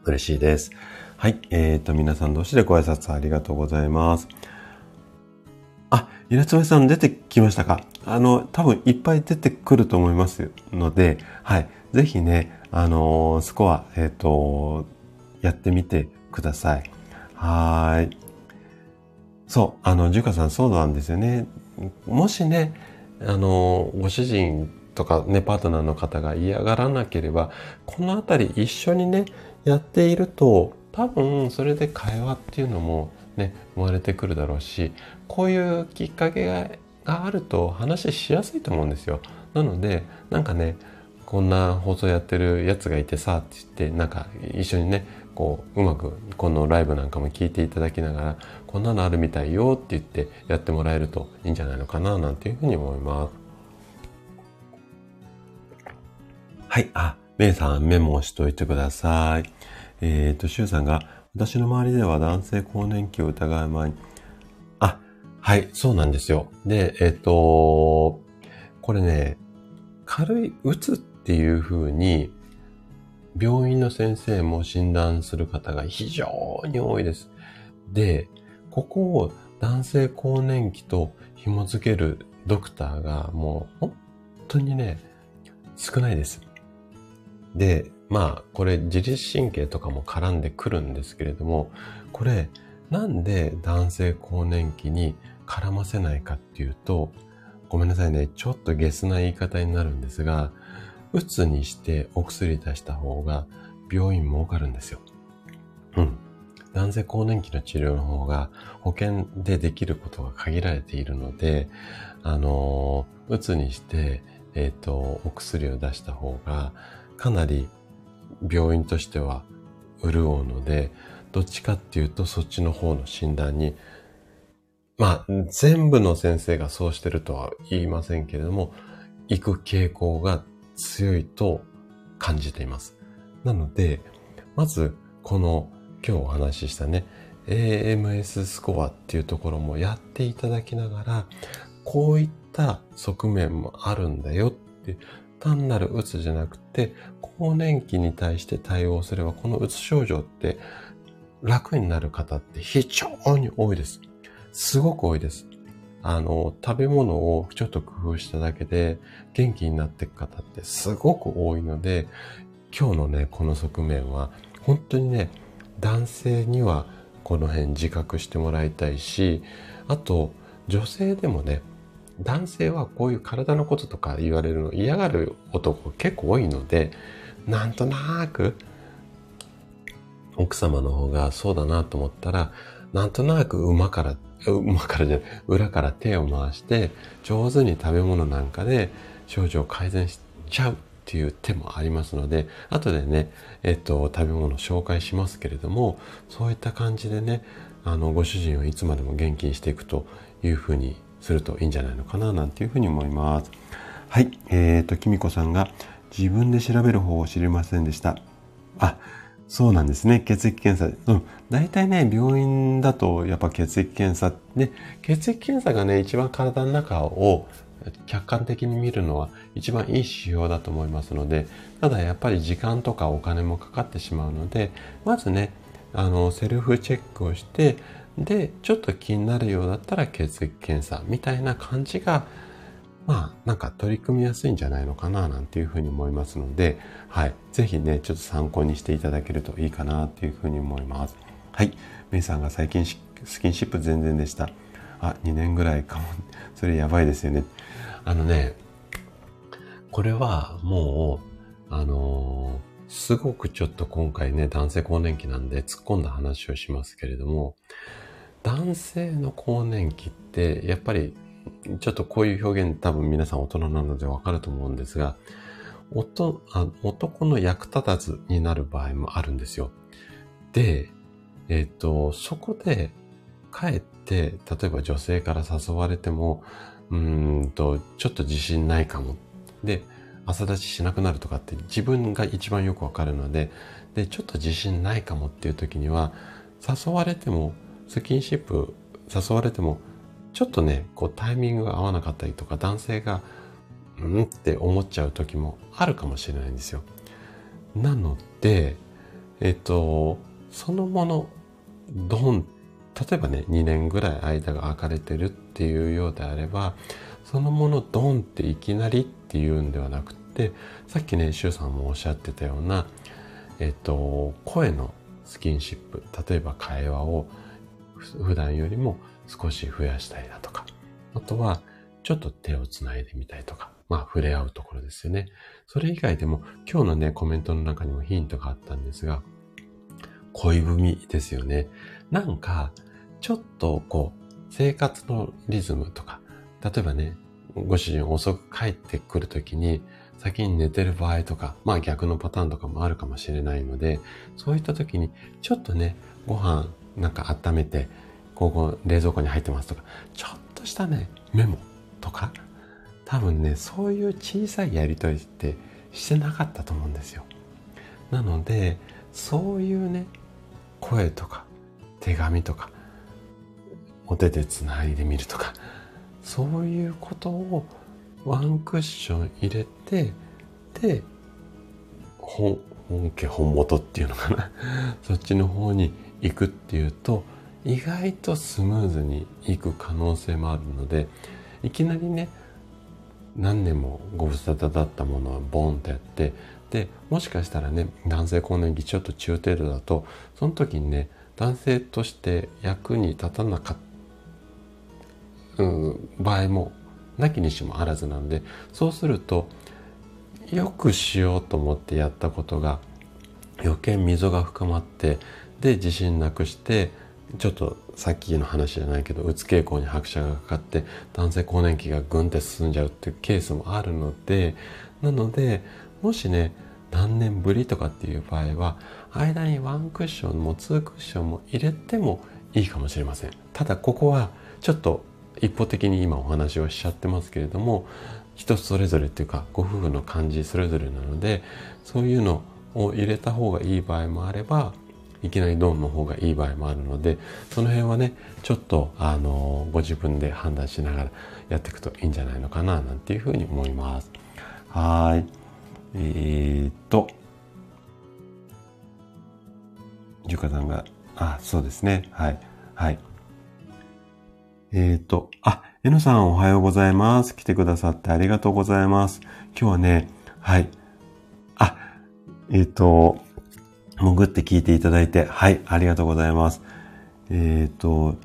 嬉しいです。はい。えっ、ー、と、皆さん同士でご挨拶ありがとうございます。あ、イラツメさん出てきましたか？あの、多分いっぱい出てくると思いますので、はい。ぜひね、あのー、スコア、えっ、ー、と、やってみてください。はい。そう、あの、ジュカさんそうなんですよね。もしね、あの、ご主人とかね、パートナーの方が嫌がらなければ、このあたり一緒にね、やっていると、多分それで会話っていうのもね、生まれてくるだろうし、こういうきっかけががあると話しやすいと思うんですよ。なのでなんかねこんな放送やってるやつがいてさって言ってなんか一緒にねこううまくこのライブなんかも聞いていただきながらこんなのあるみたいよって言ってやってもらえるといいんじゃないのかななんていうふうに思います。はい。あ、メイさんメモをしといてください。えっ、ー、と、シュウさんが私の周りでは男性更年期を疑う前にはい、そうなんですよ。で、えっ、と、これね、軽いうつっていう風に、病院の先生も診断する方が非常に多いです。で、ここを男性更年期と紐づけるドクターがもう本当にね、少ないです。で、まあ、これ自律神経とかも絡んでくるんですけれども、これ、なんで男性更年期に絡ませないかっていうと、ごめんなさいね、ちょっとゲスな言い方になるんですが、うつにしてお薬出した方が病院儲かるんですよ。うん。男性更年期の治療の方が保険でできることが限られているので、あの、うつにして、えっ、ー、と、お薬を出した方がかなり病院としては潤うので、どっちかっていうとそっちの方の診断に、まあ、全部の先生がそうしてるとは言いませんけれども、行く傾向が強いと感じています。なので、まず、この今日お話ししたね、AMS スコアっていうところもやっていただきながら、こういった側面もあるんだよって、単なるうつじゃなくて、更年期に対して対応すれば、このうつ症状って楽になる方って非常に多いです。すごく多いです。あの、食べ物をちょっと工夫しただけで元気になっていく方ってすごく多いので、今日のね、この側面は本当にね、男性にはこの辺自覚してもらいたいし、あと女性でもね、男性はこういう体のこととか言われるの嫌がる男結構多いので、なんとなく奥様の方がそうだなと思ったら、なんとなく馬から、馬からじゃ、裏から手を回して、上手に食べ物なんかで症状を改善しちゃうっていう手もありますので、後でね、えっと、食べ物紹介しますけれども、そういった感じでね、あの、ご主人をいつまでも元気にしていくというふうにするといいんじゃないのかな、なんていうふうに思います。はい、えっ、ー、と、きみこさんが自分で調べる方を知りませんでした。あ、そうなんですね。血液検査。うん。大体ね、病院だとやっぱ血液検査。で、血液検査がね、一番体の中を客観的に見るのは一番いい指標だと思いますので、ただやっぱり時間とかお金もかかってしまうので、まずね、あの、セルフチェックをして、で、ちょっと気になるようだったら血液検査みたいな感じがまあ、なんか取り組みやすいんじゃないのかな、なんていうふうに思いますので、はい。ぜひね、ちょっと参考にしていただけるといいかな、っていうふうに思います。はい。メイさんが最近スキンシップ全然でした。あ、2年ぐらいかも。<laughs> それやばいですよね。あのね、これはもう、あのー、すごくちょっと今回ね、男性更年期なんで突っ込んだ話をしますけれども、男性の更年期って、やっぱりちょっとこういう表現多分皆さん大人なのでわかると思うんですが、男の役立たずになる場合もあるんですよ。で、えっ、ー、と、そこで、かえって、例えば女性から誘われても、うんと、ちょっと自信ないかも。で、朝立ちしなくなるとかって自分が一番よくわかるので、で、ちょっと自信ないかもっていう時には、誘われても、スキンシップ誘われても、ちょっとね、こうタイミングが合わなかったりとか、男性が、うんって思っちゃう時もあるかもしれないんですよ。なので、えっと、そのもの、ドン、例えばね、2年ぐらい間が空かれてるっていうようであれば、そのものドンっていきなりっていうんではなくて、さっきね、シュウさんもおっしゃってたような、えっと、声のスキンシップ、例えば会話を普段よりも少し増やしたいだとか、あとは、ちょっと手をつないでみたいとか、まあ、触れ合うところですよね。それ以外でも、今日のね、コメントの中にもヒントがあったんですが、恋文ですよね。なんか、ちょっとこう、生活のリズムとか、例えばね、ご主人遅く帰ってくるときに、先に寝てる場合とか、まあ逆のパターンとかもあるかもしれないので、そういった時に、ちょっとね、ご飯なんか温めて、ここ冷蔵庫に入ってますとか、ちょっとしたね、メモとか、多分ね、そういう小さいやりとりってしてなかったと思うんですよ。なので、そういうね、声とか、手紙とか、お手で繋いでみるとか、そういうことをワンクッション入れて、で、本、本家本元っていうのかな。そっちの方に行くっていうと、意外とスムーズに行く可能性もあるので、いきなりね、何年もご無沙汰だったものをボンとやって、で、もしかしたらね、男性更年期ちょっと中程度だと、その時にね、男性として役に立たなかった、うん、場合もなきにしもあらずなので、そうすると、よくしようと思ってやったことが余計溝が深まってで自信なくしてちょっとさっきの話じゃないけどうつ傾向に拍車がかかって男性更年期がぐんって進んじゃうっていうケースもあるのでなのでもしね何年ぶりとかっていう場合は間にワンクッションもツークッションも入れてもいいかもしれません。ただここはちょっと一方的に今お話をしちゃってますけれども人それぞれっていうかご夫婦の感じそれぞれなのでそういうのを入れた方がいい場合もあればいきなりドンの方がいい場合もあるのでその辺はねちょっとあのご自分で判断しながらやっていくといいんじゃないのかななんていうふうに思います。はい。えー、っと、ゆかさんが、あ、そうですね。はい。はい。えー、っと、あ、えのさんおはようございます。来てくださってありがとうございます。今日はね、はい。あ、えっ、と、潜って聞いていただいて、はい、ありがとうございます。えっ、と、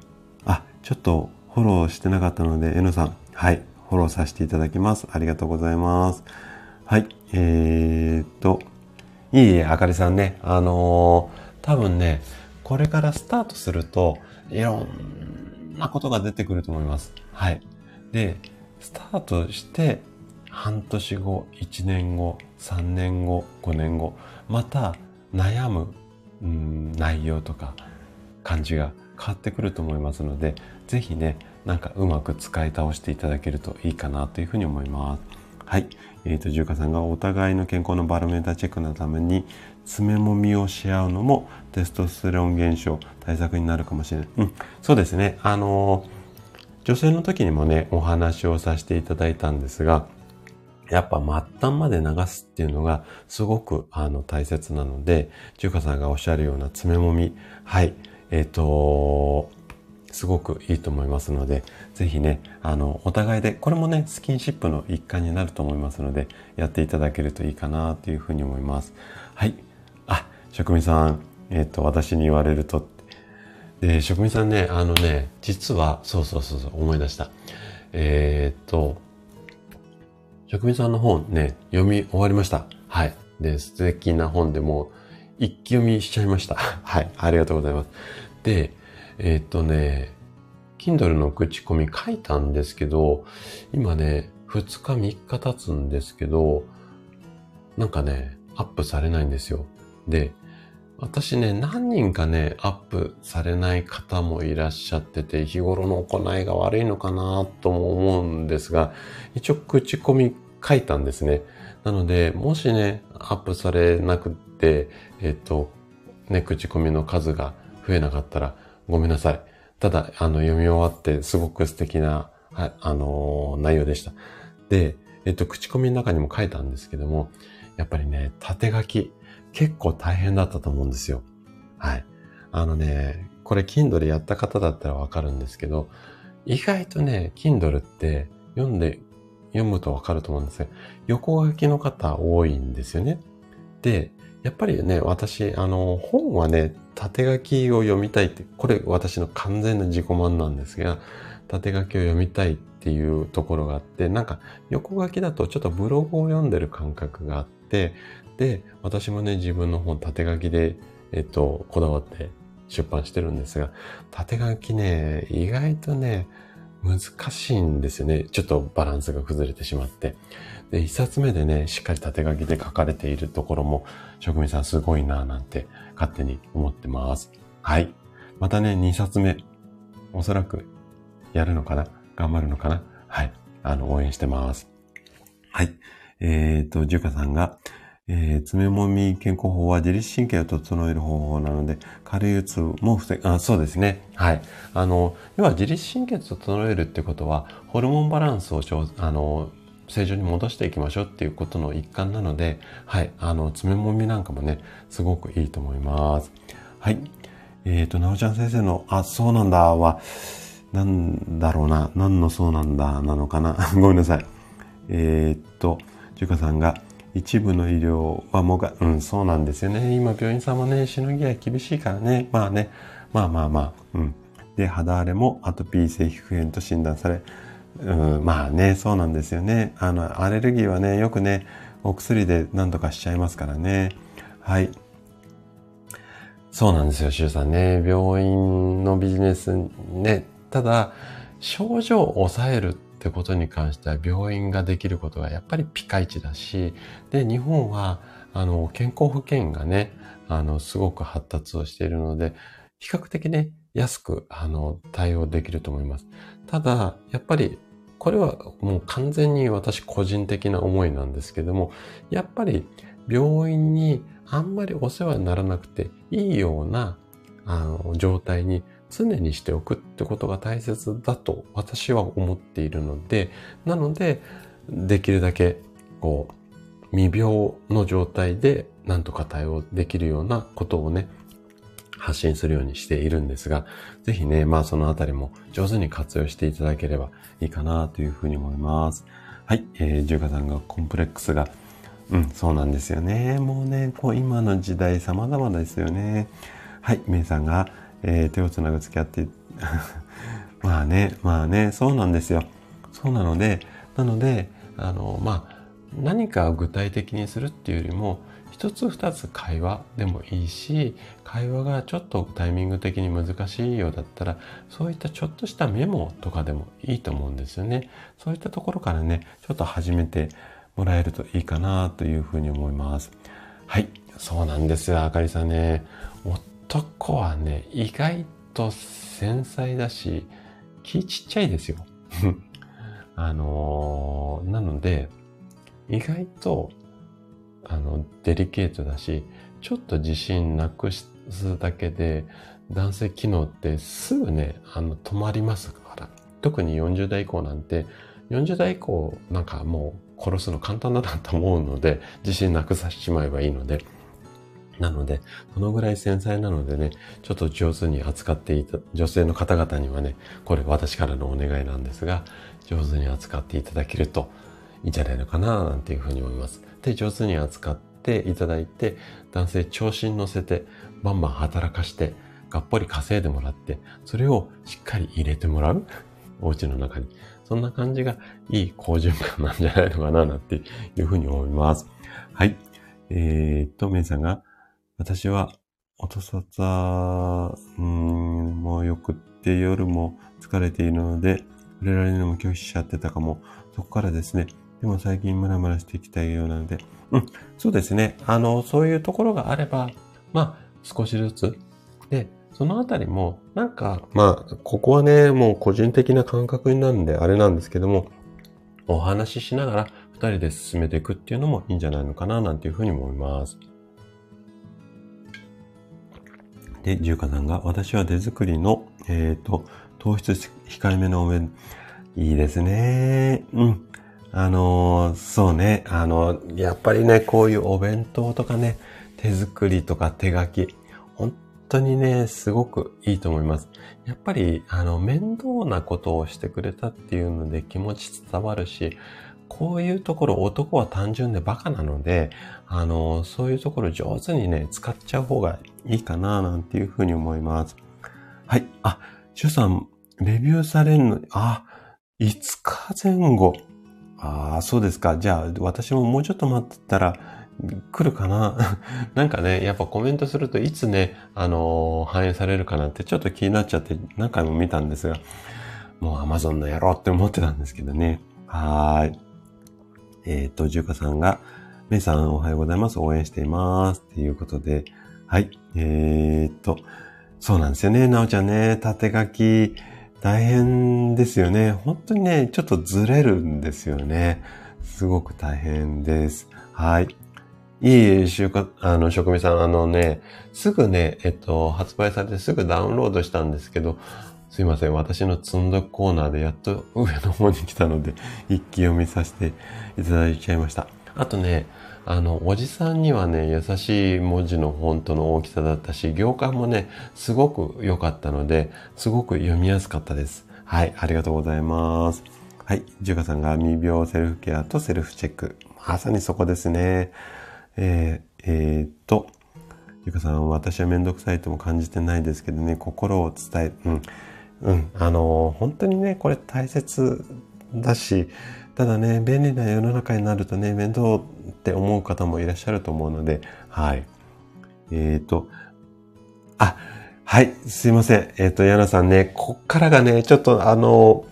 あ、ちょっとフォローしてなかったので、えのさん、はい、フォローさせていただきます。ありがとうございます。はい、えっ、と、いいえ、あかりさんね、あのー、多分ね、これからスタートすると、いろんなことが出てくると思います。はい。で、スタートして、半年後、1年後、3年後、5年後、また悩む、うん、内容とか感じが変わってくると思いますので、ぜひね、なんかうまく使い倒していただけるといいかなというふうに思います。はい。えっ、ー、と、じゅうかさんがお互いの健康のバロメーターチェックのために、爪もみをし合うのもテストステロン減少対策になるかもしれない。うん、そうですね。あのー女性の時にもね、お話をさせていただいたんですが、やっぱ末端まで流すっていうのがすごくあの大切なので、中華さんがおっしゃるような爪もみ、はい、えっ、ー、と、すごくいいと思いますので、ぜひね、あの、お互いで、これもね、スキンシップの一環になると思いますので、やっていただけるといいかなというふうに思います。はい。あ、職人さん、えっ、ー、と、私に言われるとで、職人さんね、あのね、実は、そうそうそうそう、思い出した。えー、っと、職人さんの本ね、読み終わりました。はい。で、素敵な本でもう、一気読みしちゃいました。<laughs> はい。ありがとうございます。で、えー、っとね、Kindle の口コミ書いたんですけど、今ね、2日3日経つんですけど、なんかね、アップされないんですよ。で、私ね、何人かね、アップされない方もいらっしゃってて、日頃の行いが悪いのかなとも思うんですが、一応口コミ書いたんですね。なので、もしね、アップされなくて、えっ、と、ね、口コミの数が増えなかったらごめんなさい。ただ、あの、読み終わってすごく素敵な、は、あのー、内容でした。で、えっ、と、口コミの中にも書いたんですけども、やっぱりね、縦書き、結構大変だったと思うんですよ。はい。あのね、これ Kindle やった方だったらわかるんですけど、意外とね、Kindle って読んで、読むとわかると思うんですが、横書きの方多いんですよね。で、やっぱりね、私、あの、本はね、縦書きを読みたいって、これ私の完全な自己満なんですが、縦書きを読みたいっていうところがあって、なんか横書きだとちょっとブログを読んでる感覚があって、で、私もね、自分の本縦書きで、えっと、こだわって出版してるんですが、縦書きね、意外とね、難しいんですよね。ちょっとバランスが崩れてしまって。で、一冊目でね、しっかり縦書きで書かれているところも、職人さんすごいなぁなんて勝手に思ってます。はい。またね、二冊目、おそらくやるのかな？頑張るのかな？はい。あの、応援してます。はい。えっ、ー、と、ジュカさんが、えー、爪もみ健康法は自律神経を整える方法なので、軽いうつも防ぐ、あ、そうですね。はい。あの、要は自律神経を整えるってことは、ホルモンバランスをあの、正常に戻していきましょうっていうことの一環なので、はい。あの、爪もみなんかもね、すごくいいと思います。はい。えっ、ー、と、なおちゃん先生の、あ、そうなんだは、なんだろうな、何のそうなんだなのかな。<laughs> ごめんなさい。えっ、と、ちゅうかさんが、一部の医療はもが、うん、そうなんですよね。今、病院さんもね、しのぎは厳しいからね。まあね、まあまあまあ、うん。で、肌荒れもアトピー性皮膚炎と診断され、うん、まあね、そうなんですよね。あの、アレルギーはね、よくね、お薬で何とかしちゃいますからね。はい。そうなんですよ、シュウさんね。病院のビジネスね。ただ、症状を抑えるってってことに関しては病院ができることがやっぱりピカイチだし、で、日本は、あの、健康保険がね、あの、すごく発達をしているので、比較的ね、安く、あの、対応できると思います。ただ、やっぱり、これはもう完全に私個人的な思いなんですけども、やっぱり病院にあんまりお世話にならなくていいような、あの、状態に常にしておくってことが大切だと私は思っているので、なので、できるだけ、こう、未病の状態で何とか対応できるようなことをね、発信するようにしているんですが、ぜひね、まあそのあたりも上手に活用していただければいいかなというふうに思います。はい、えー、ジュさんがコンプレックスが、うん、そうなんですよね。もうね、こう今の時代様々ですよね。はい、メイさんが、えー、手をつなぐ付き合って、<laughs> まあね、まあね、そうなんですよ。そうなので、なので、あの、まあ、何かを具体的にするっていうよりも、一つ二つ会話でもいいし、会話がちょっとタイミング的に難しいようだったら、そういったちょっとしたメモとかでもいいと思うんですよね。そういったところからね、ちょっと始めてもらえるといいかなというふうに思います。はい。そうなんですよ、あかりさんね。男はね、意外と繊細だし、気ちっちゃいですよ。<laughs> あのー、なので、意外と、あの、デリケートだし、ちょっと自信なくすだけで、男性機能ってすぐね、あの、止まりますから。特に40代以降なんて、40代以降なんかもう殺すの簡単だなと思うので、自信なくさせてしまえばいいので、なので、そのぐらい繊細なのでね、ちょっと上手に扱っていた、女性の方々にはね、これ私からのお願いなんですが、上手に扱っていただけるといいんじゃないのかな、なんていうふうに思います。で、上手に扱っていただいて、男性調子に乗せて、バンバン働かして、がっぽり稼いでもらって、それをしっかり入れてもらう。お家の中に。そんな感じがいい好循環なんじゃないのかな、なんていうふうに思います。はい。えー、っと、メイさんが、私は音沙汰、うん、もうよくって夜も疲れているので、触れられるのも拒否しちゃってたかも。そこからですね。でも最近ムラムラしてきたようなので、うん、そうですね。あの、そういうところがあれば、まあ、少しずつ。で、そのあたりも、なんか、まあ、ここはね、もう個人的な感覚になるんで、あれなんですけども、お話ししながら二人で進めていくっていうのもいいんじゃないのかな、なんていうふうに思います。で、重華さんが、私は手作りの、えっ、ー、と、糖質控えめのお弁、いいですね。うん。あのー、そうね。あの、やっぱりね、こういうお弁当とかね、手作りとか手書き、本当にね、すごくいいと思います。やっぱり、あの、面倒なことをしてくれたっていうので気持ち伝わるし、こういうところ男は単純でバカなので、あの、そういうところ上手にね、使っちゃう方がいいかな、なんていうふうに思います。はい。あ、シュさん、レビューされるの、あ、5日前後。ああ、そうですか。じゃあ、私ももうちょっと待ってたら、来るかな？<laughs> なんかね、やっぱコメントするといつね、あのー、反映されるかなってちょっと気になっちゃって何回も見たんですが、もう Amazon のやろうって思ってたんですけどね。はーい。えっ、と、じゅうかさんが、めいさんおはようございます。応援しています。っていうことで、はい。えー、っと、そうなんですよね。なおちゃんね、縦書き、大変ですよね。本当にね、ちょっとずれるんですよね。すごく大変です。はい。いいえ、しゅか、あの、職味さん、あのね、すぐね、えっと、発売されてすぐダウンロードしたんですけど、すいません。私の積んどくコーナーでやっと上の方に来たので、一気読みさせていただいちゃいました。あとね、あの、おじさんにはね、優しい文字のフォントの大きさだったし、行間もね、すごく良かったので、すごく読みやすかったです。はい、ありがとうございます。はい、ジュカさんが未病セルフケアとセルフチェック。まさにそこですね。えー、えー、っと、ゆかさん、私はめんどくさいとも感じてないですけどね、心を伝え、うん、うん、あの、本当にね、これ大切だし、ただね、便利な世の中になるとね、面倒って思う方もいらっしゃると思うので、はい。えっ、ー、と、あ、はい、すいません。えっ、ー、と、ヤナさんね、こっからがね、ちょっとあの、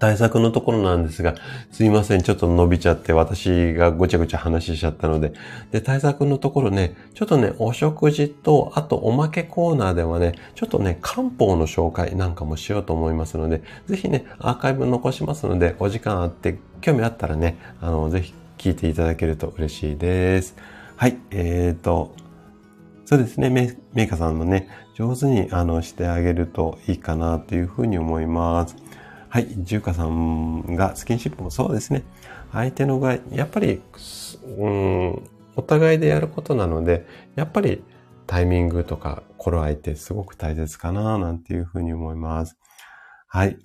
対策のところなんですが、すいません。ちょっと伸びちゃって、私がごちゃごちゃ話しちゃったので。で、対策のところね、ちょっとね、お食事と、あとおまけコーナーではね、ちょっとね、漢方の紹介なんかもしようと思いますので、ぜひね、アーカイブ残しますので、お時間あって、興味あったらね、あの、ぜひ聞いていただけると嬉しいです。はい、えーと、そうですね、メーカーさんのね、上手にあのしてあげるといいかなというふうに思います。はい、ジュカさんがスキンシップもそうですね。相手のが、やっぱり、うん、お互いでやることなので、やっぱりタイミングとか頃合いってすごく大切かな、なんていうふうに思います。はい。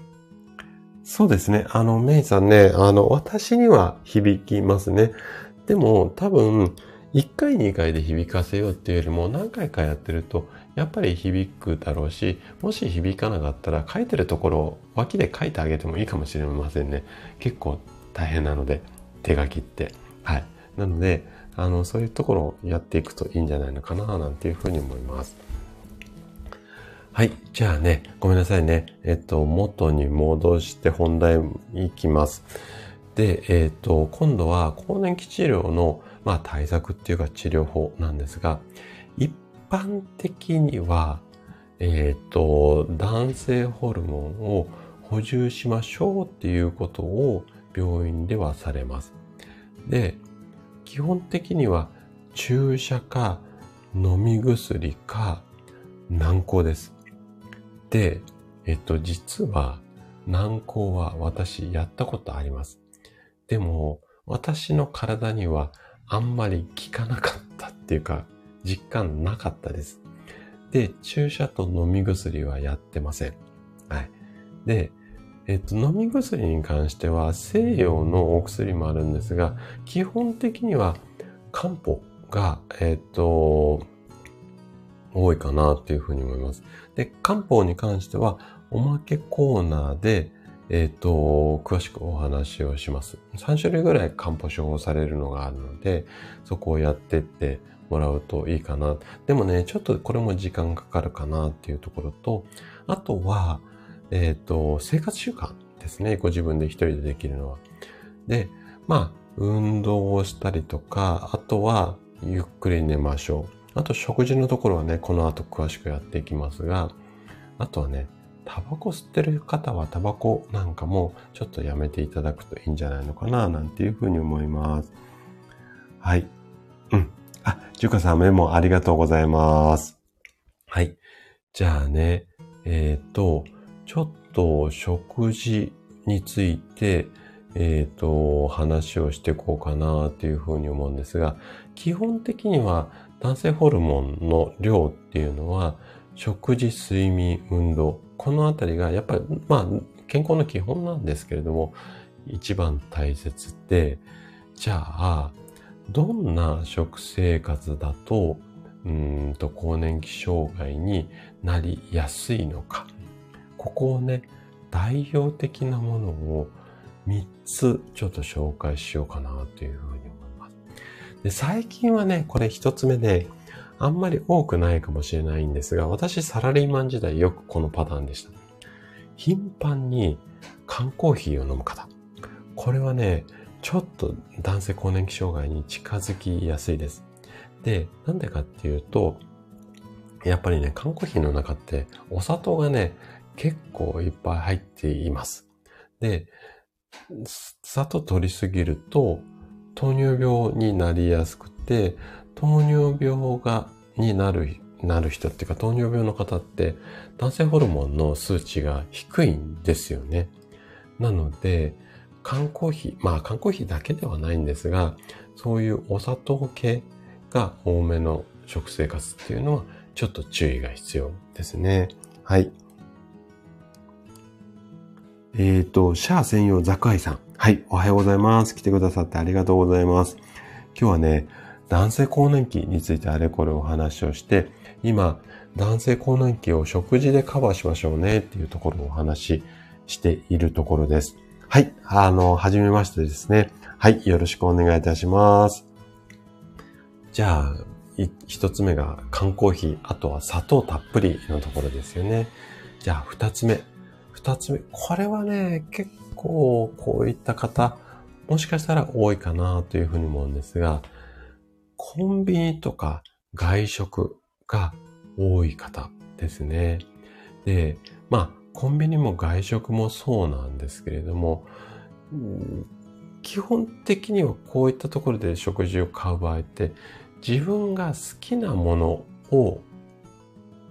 そうですね。あの、メイさんね、あの、私には響きますね。でも、多分、1回2回で響かせようっていうよりも何回かやってるとやっぱり響くだろうしもし響かなかったら書いてるところを脇で書いてあげてもいいかもしれませんね結構大変なので手書きってはいなのであのそういうところをやっていくといいんじゃないのかななんていうふうに思いますはい。じゃあね、ごめんなさいね。えっと、元に戻して本題いきます。で、えっと、今度は更年期治療の、まあ、対策っていうか治療法なんですが、一般的には、えっ、と、男性ホルモンを補充しましょうっていうことを病院ではされます。で、基本的には注射か飲み薬か軟膏です。で、えっと、実は軟膏は私やったことあります。でも、私の体にはあんまり効かなかったっていうか、実感なかったです。で、注射と飲み薬はやってません。はい。で、えっと、飲み薬に関しては西洋のお薬もあるんですが、基本的には漢方が、えっと、多いかなっていうふうに思います。で、漢方に関しては、おまけコーナーで、えっ、と、詳しくお話をします。3種類ぐらい漢方処方されるのがあるので、そこをやってってもらうといいかな。でもね、ちょっとこれも時間かかるかなっていうところと、あとは、えっ、と、生活習慣ですね。ご自分で一人でできるのは。で、まあ、運動をしたりとか、あとは、ゆっくり寝ましょう。あと、食事のところはね、この後詳しくやっていきますが、あとはね、タバコ吸ってる方はタバコなんかもちょっとやめていただくといいんじゃないのかななんていうふうに思います。はい。うん。あ、ジュカさんメモありがとうございます。はい。じゃあね、えっ、ー、と、ちょっと食事について、えっ、ー、と、話をしていこうかなというふうに思うんですが、基本的には男性ホルモンの量っていうのは、食事、睡眠、運動、このあたりがやっぱり、まあ、健康の基本なんですけれども、一番大切で、じゃあ、どんな食生活だと、うんと、更年期障害になりやすいのか。ここをね、代表的なものを3つちょっと紹介しようかなというふう。で最近はね、これ1つ目で、あんまり多くないかもしれないんですが、私サラリーマン時代よくこのパターンでした。頻繁に缶コーヒーを飲む方。これはね、ちょっと男性更年期障害に近づきやすいです。で、なんでかっていうと、やっぱりね、缶コーヒーの中ってお砂糖がね、結構いっぱい入っています。で、砂糖取りすぎると糖尿病になりやすくで、糖尿病が、になる、なる人っていうか、糖尿病の方って、男性ホルモンの数値が低いんですよね。なので、缶コーヒー、まあ缶コーヒーだけではないんですが、そういうお砂糖系が多めの食生活っていうのは、ちょっと注意が必要ですね。はい。えっ、ー、と、シャア専用ザクアイさん。はい、おはようございます。来てくださってありがとうございます。今日はね、男性更年期についてあれこれお話をして、今、男性更年期を食事でカバーしましょうねっていうところをお話ししているところです。はい、あの、はじめましてですね。はい、よろしくお願いいたします。じゃあ、一つ目が缶コーヒー、あとは砂糖たっぷりのところですよね。じゃあ、二つ目。二つ目。これはね、結構こういった方、もしかしたら多いかなというふうに思うんですが、コンビニとか外食が多い方ですね。で、まあ、コンビニも外食もそうなんですけれども、基本的にはこういったところで食事を買う場合って、自分が好きなものを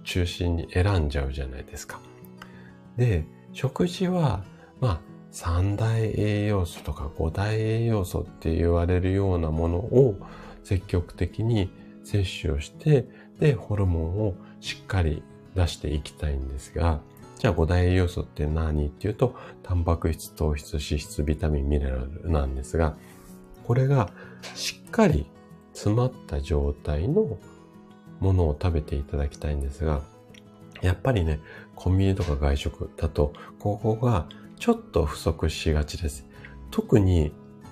中心に選んじゃうじゃないですか。で、食事は、まあ、三大栄養素とか五大栄養素って言われるようなものを積極的に摂取をして、で、ホルモンをしっかり出していきたいんですが、じゃあ五大栄養素って何っていうと、タンパク質、糖質、脂質、ビタミン、ミネラルなんですが、これがしっかり詰まった状態のものを食べていただきたいんですが、やっぱりね、コンビニとか外食だと、ここがちょっと不足しがちです。特に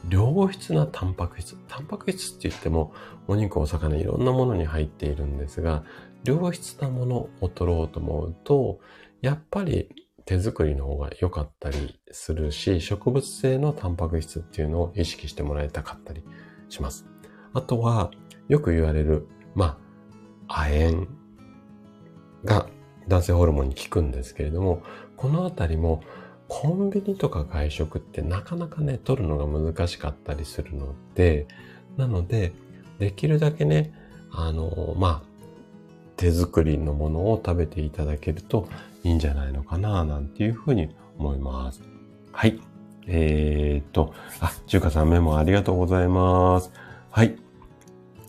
良質なタンパク質。タンパク質って言っても、お肉、お魚、いろんなものに入っているんですが、良質なものを取ろうと思うと、やっぱり手作りの方が良かったりするし、植物性のタンパク質っていうのを意識してもらいたかったりします。あとは、よく言われる、まあ、亜鉛が男性ホルモンに効くんですけれども、このあたりもコンビニとか外食ってなかなかね、取るのが難しかったりするので、なので、できるだけね、あの、まあ、手作りのものを食べていただけるといいんじゃないのかな、なんていうふうに思います。はい。えー、っと、あ、中華さんメモありがとうございます。はい。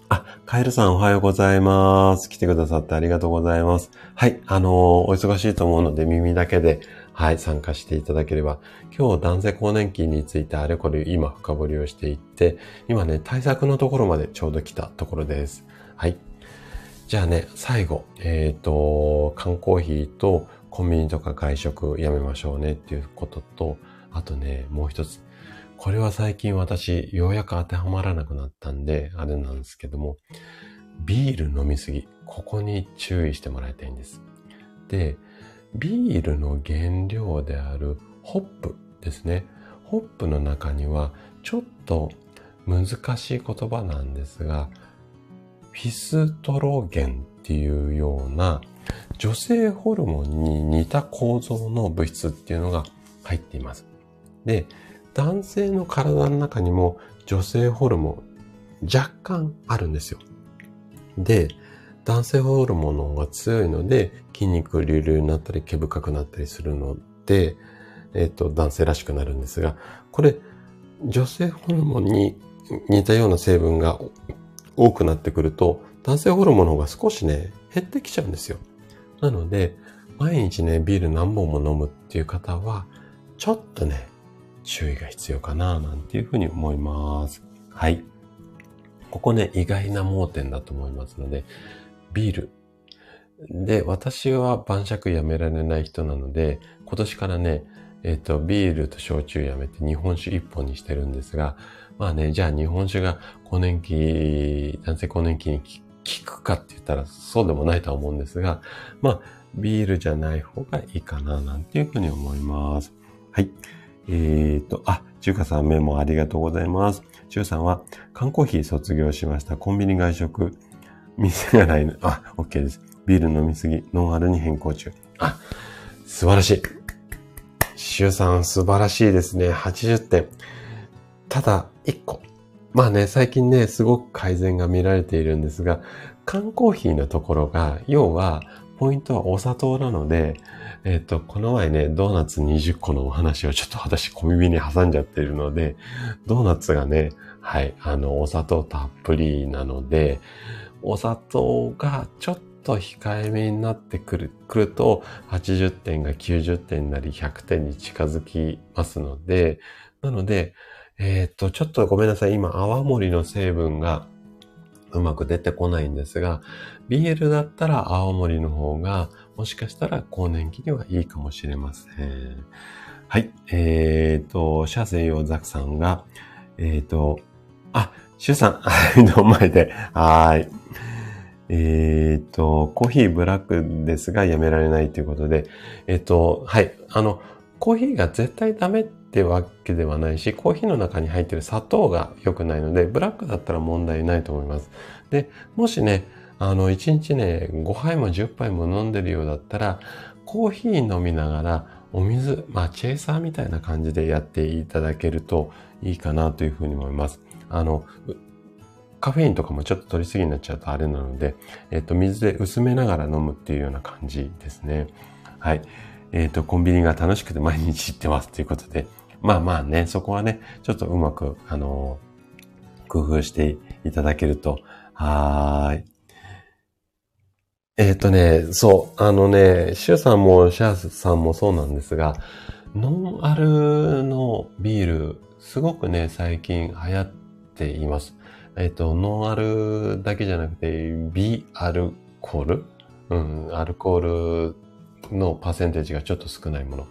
あ、カエルさんおはようございます。来てくださってありがとうございます。はい。あのー、お忙しいと思うので耳だけで、はい、参加していただければ。今日男性更年期についてあれこれ今深掘りをしていって、今ね、対策のところまでちょうど来たところです。はい。じゃあね、最後、えっ、ー、と、缶コーヒーとコンビニとか外食やめましょうねっていうことと、あとね、もう一つ。これは最近私、ようやく当てはまらなくなったんで、あれなんですけども、ビール飲みすぎ。ここに注意してもらいたいんです。で、ビールの原料であるホップですね。ホップの中にはちょっと難しい言葉なんですが、フィトエストロゲンっていうような女性ホルモンに似た構造の物質っていうのが入っています。で、男性の体の中にも女性ホルモン若干あるんですよ。で、男性ホルモンの方が強いので筋肉隆々になったり毛深くなったりするので、えっ、ー、と、男性らしくなるんですが、これ、女性ホルモンに似たような成分が多くなってくると、男性ホルモンの方が少しね、減ってきちゃうんですよ。なので、毎日ね、ビール何本も飲むっていう方は、ちょっとね、注意が必要かな、なんていうふうに思います。はい。ここね、意外な盲点だと思いますので、ビール。で、私は晩酌やめられない人なので、今年からね、えっ、と、ビールと焼酎やめて日本酒一本にしてるんですが、まあね、じゃあ日本酒が更年期、男性更年期に効くかって言ったらそうでもないとは思うんですが、まあ、ビールじゃない方がいいかな、なんていうふうに思います。はい。えっ、ー、と、あ、中華さんメモありがとうございます。中さんは、缶コーヒー卒業しました。コンビニ外食、店がないの。あ、OK です。ビール飲みすぎ、ノンアルに変更中。あ、素晴らしい。周さん素晴らしいですね。80点。ただ、1個。まあね、最近ね、すごく改善が見られているんですが、缶コーヒーのところが、要は、ポイントはお砂糖なので、えっ、と、この前ね、ドーナツ20個のお話をちょっと私小耳に挟んじゃってるので、ドーナツがね、はい、あの、お砂糖たっぷりなので、お砂糖がちょっと控えめになってくる、くると、80点が90点なり100点に近づきますので、なので、えっ、と、ちょっとごめんなさい。今、泡盛の成分がうまく出てこないんですが、BL だったら青森の方が、もしかしたら更年期にはいいかもしれません。はい。えっ、と、シャセヨザクさんが、えっ、と、あ、シュさん、はい、どうも前で。はい。えっ、と、コーヒーブラックですがやめられないということで、えっ、と、はい。あの、コーヒーが絶対ダメってわけではないし、コーヒーの中に入ってる砂糖が良くないので、ブラックだったら問題ないと思います。で、もしね、あの、1日ね、5杯も10杯も飲んでるようだったら、コーヒー飲みながら、お水、まあ、チェイサーみたいな感じでやっていただけるといいかなというふうに思います。あの、カフェインとかもちょっと取りすぎになっちゃうとあれなので、えっと、水で薄めながら飲むっていうような感じですね。はい。えっ、と、コンビニが楽しくて毎日行ってますということで、まあまあね、そこはね、ちょっとうまく、あの、工夫していただけると、はーい。えっ、ー、とね、そう、あのね、シュさんもシャーさんもそうなんですが、ノンアルのビール、すごくね、最近流行っています。えっ、ー、と、ノンアルだけじゃなくて、ビアルコール？うん、アルコールのパーセンテージがちょっと少ないもの。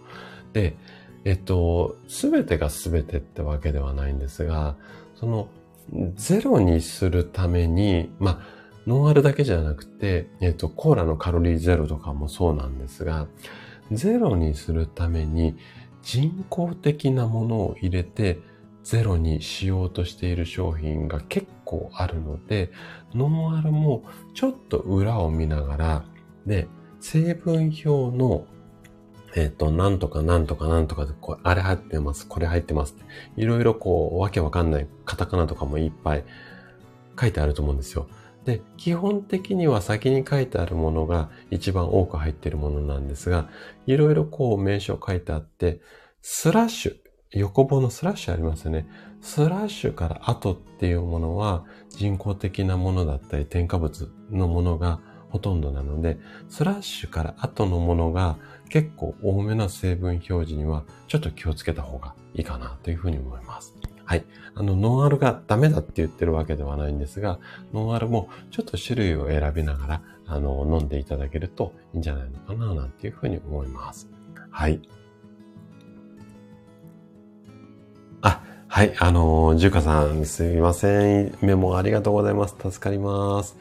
で、えっと、すべてがすべてってわけではないんですが、その、ゼロにするために、まあ、ノンアルだけじゃなくて、えっと、コーラのカロリーゼロとかもそうなんですが、ゼロにするために人工的なものを入れてゼロにしようとしている商品が結構あるので、ノンアルもちょっと裏を見ながら、で、成分表のえっ、ー、と、なんとかなんとかなんとかで、こう、あれ入ってます、これ入ってます。いろいろこう、わけわかんないカタカナとかもいっぱい書いてあると思うんですよ。で、基本的には先に書いてあるものが一番多く入っているものなんですが、いろいろこう名称書いてあって、スラッシュ、横棒のスラッシュありますよね。スラッシュから後っていうものは人工的なものだったり添加物のものがほとんどなので、スラッシュから後のものが結構多めな成分表示にはちょっと気をつけた方がいいかなというふうに思います。はい。あの、ノンアルがダメだって言ってるわけではないんですが、ノンアルもちょっと種類を選びながら、あの、飲んでいただけるといいんじゃないのかな、なんていうふうに思います。はい。あ、はい。あの、ジュカさん、すみません。メモありがとうございます。助かります。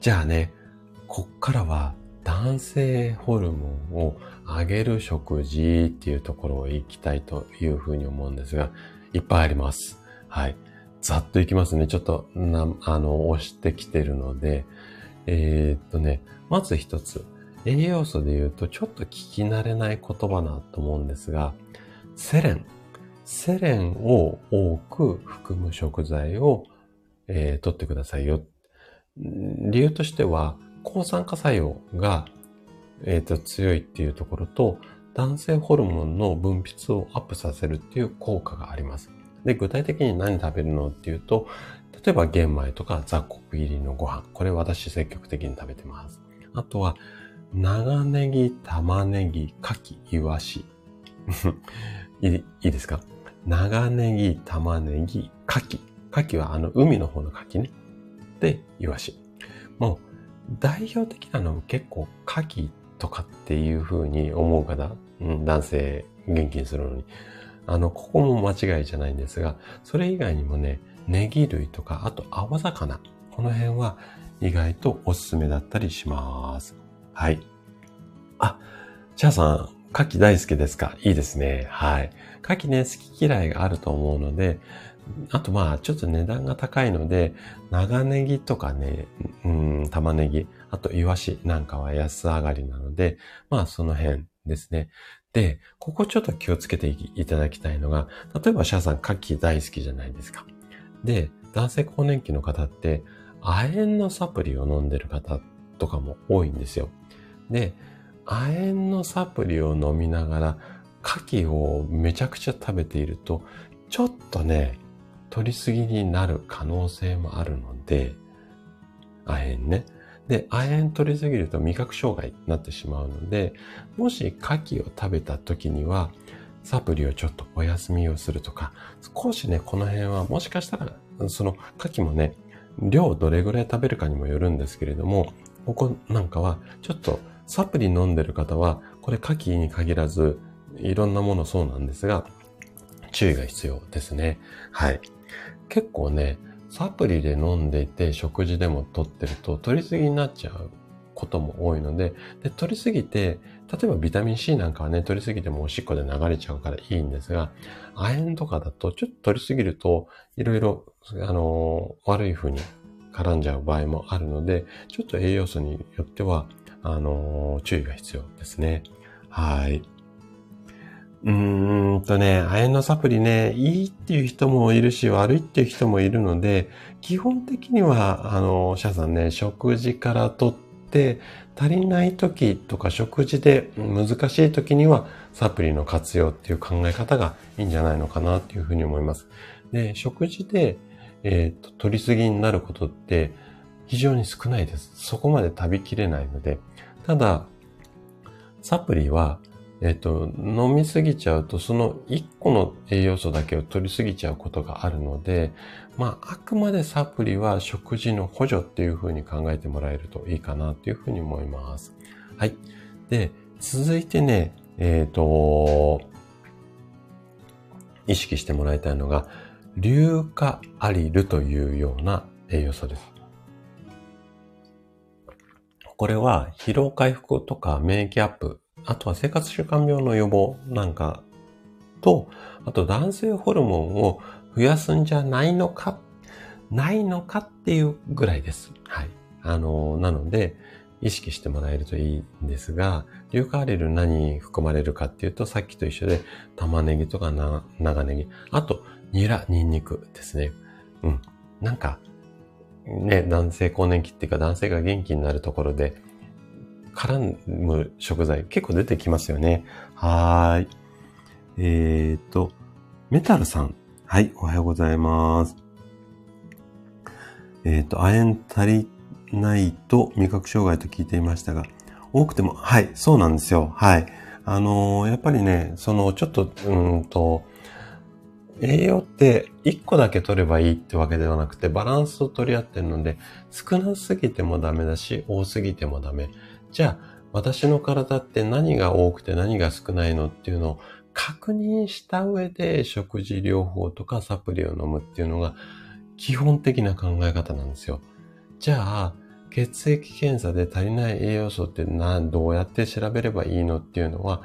じゃあね、こっからは男性ホルモンを上げる食事っていうところを行きたいというふうに思うんですが、いっぱいあります。はい。ざっといきますね。ちょっと、な、あの、押してきてるので、えー、っとね、まず一つ。栄養素で言うと、ちょっと聞き慣れない言葉なと思うんですが、セレン。セレンを多く含む食材を、えー、取ってくださいよ。理由としては、抗酸化作用が、えーと、強いっていうところと、男性ホルモンの分泌をアップさせるっていう効果があります。で、具体的に何食べるのっていうと、例えば玄米とか雑穀入りのご飯。これ私積極的に食べてます。あとは、長ネギ、玉ねぎ、牡蠣、イワシ。<laughs> いいですか？長ネギ、玉ねぎ、牡蠣。牡蠣はあの海の方の牡蠣ね。で、イワシ。もう代表的なの結構牡蠣とかっていう風に思う方、うん、男性元気にするのに。あの、ここも間違いじゃないんですが、それ以外にもね、ネギ類とか、あと青魚。この辺は意外とおすすめだったりします。はい。あ、チャーさん、牡蠣大好きですか？いいですね。はい。牡蠣ね、好き嫌いがあると思うので、あとまあ、ちょっと値段が高いので、長ネギとかね、うん、玉ねぎ、あとイワシなんかは安上がりなので、まあその辺ですね。で、ここちょっと気をつけていただきたいのが、例えばシャーさん、牡蠣大好きじゃないですか。で、男性更年期の方って、亜鉛のサプリを飲んでる方とかも多いんですよ。で、亜鉛のサプリを飲みながら、牡蠣をめちゃくちゃ食べていると、ちょっとね、取りすぎになる可能性もあるので、亜鉛ね。で、亜鉛取りすぎると味覚障害になってしまうので、もし牡蠣を食べた時には、サプリをちょっとお休みをするとか、少しね、この辺はもしかしたら、その牡蠣もね、量どれぐらい食べるかにもよるんですけれども、ここなんかは、ちょっとサプリ飲んでる方は、これ牡蠣に限らず、いろんなものそうなんですが、注意が必要ですね。はい。結構ね、サプリで飲んでいて食事でも取ってると取りすぎになっちゃうことも多いので、で、取りすぎて、例えばビタミン C なんかはね、取りすぎてもおしっこで流れちゃうからいいんですが、亜鉛とかだとちょっと取りすぎると、いろいろ、あのー、悪い風に絡んじゃう場合もあるので、ちょっと栄養素によっては、あのー、注意が必要ですね。はい。うーんとね、亜鉛のサプリね、いいっていう人もいるし、悪いっていう人もいるので、基本的には、あの、シャさんね、食事からとって、足りない時とか食事で難しい時には、サプリの活用っていう考え方がいいんじゃないのかなっていうふうに思います。で、食事で、えっ、と、取りすぎになることって非常に少ないです。そこまで食べきれないので。ただ、サプリはえっ、と、飲みすぎちゃうと、その1個の栄養素だけを取りすぎちゃうことがあるので、まあ、あくまでサプリは食事の補助っていうふうに考えてもらえるといいかなっていうふうに思います。はい。で、続いてね、えっ、ー、と、意識してもらいたいのが、硫化アリルというような栄養素です。これは疲労回復とか免疫アップあとは生活習慣病の予防なんかと、あと男性ホルモンを増やすんじゃないのか、ないのかっていうぐらいです。はい。あの、なので、意識してもらえるといいんですが、硫化アリル何含まれるかっていうと、さっきと一緒で、玉ねぎとかな長ネギ、あと、ニラ、ニンニクですね。うん。なんか、ね、男性更年期っていうか男性が元気になるところで、絡む食材結構出てきますよね。はーい。えっ、と、メタルさん。はい、おはようございます。えっ、と、亜鉛足りないと味覚障害と聞いていましたが、多くても、はい、そうなんですよ。はい。あのー、やっぱりね、その、ちょっと、うんと、栄養って1個だけ取ればいいってわけではなくて、バランスを取り合ってるので、少なすぎてもダメだし、多すぎてもダメ。じゃあ、私の体って何が多くて何が少ないのっていうのを確認した上で食事療法とかサプリを飲むっていうのが基本的な考え方なんですよ。じゃあ、血液検査で足りない栄養素って、どうやって調べればいいのっていうのは、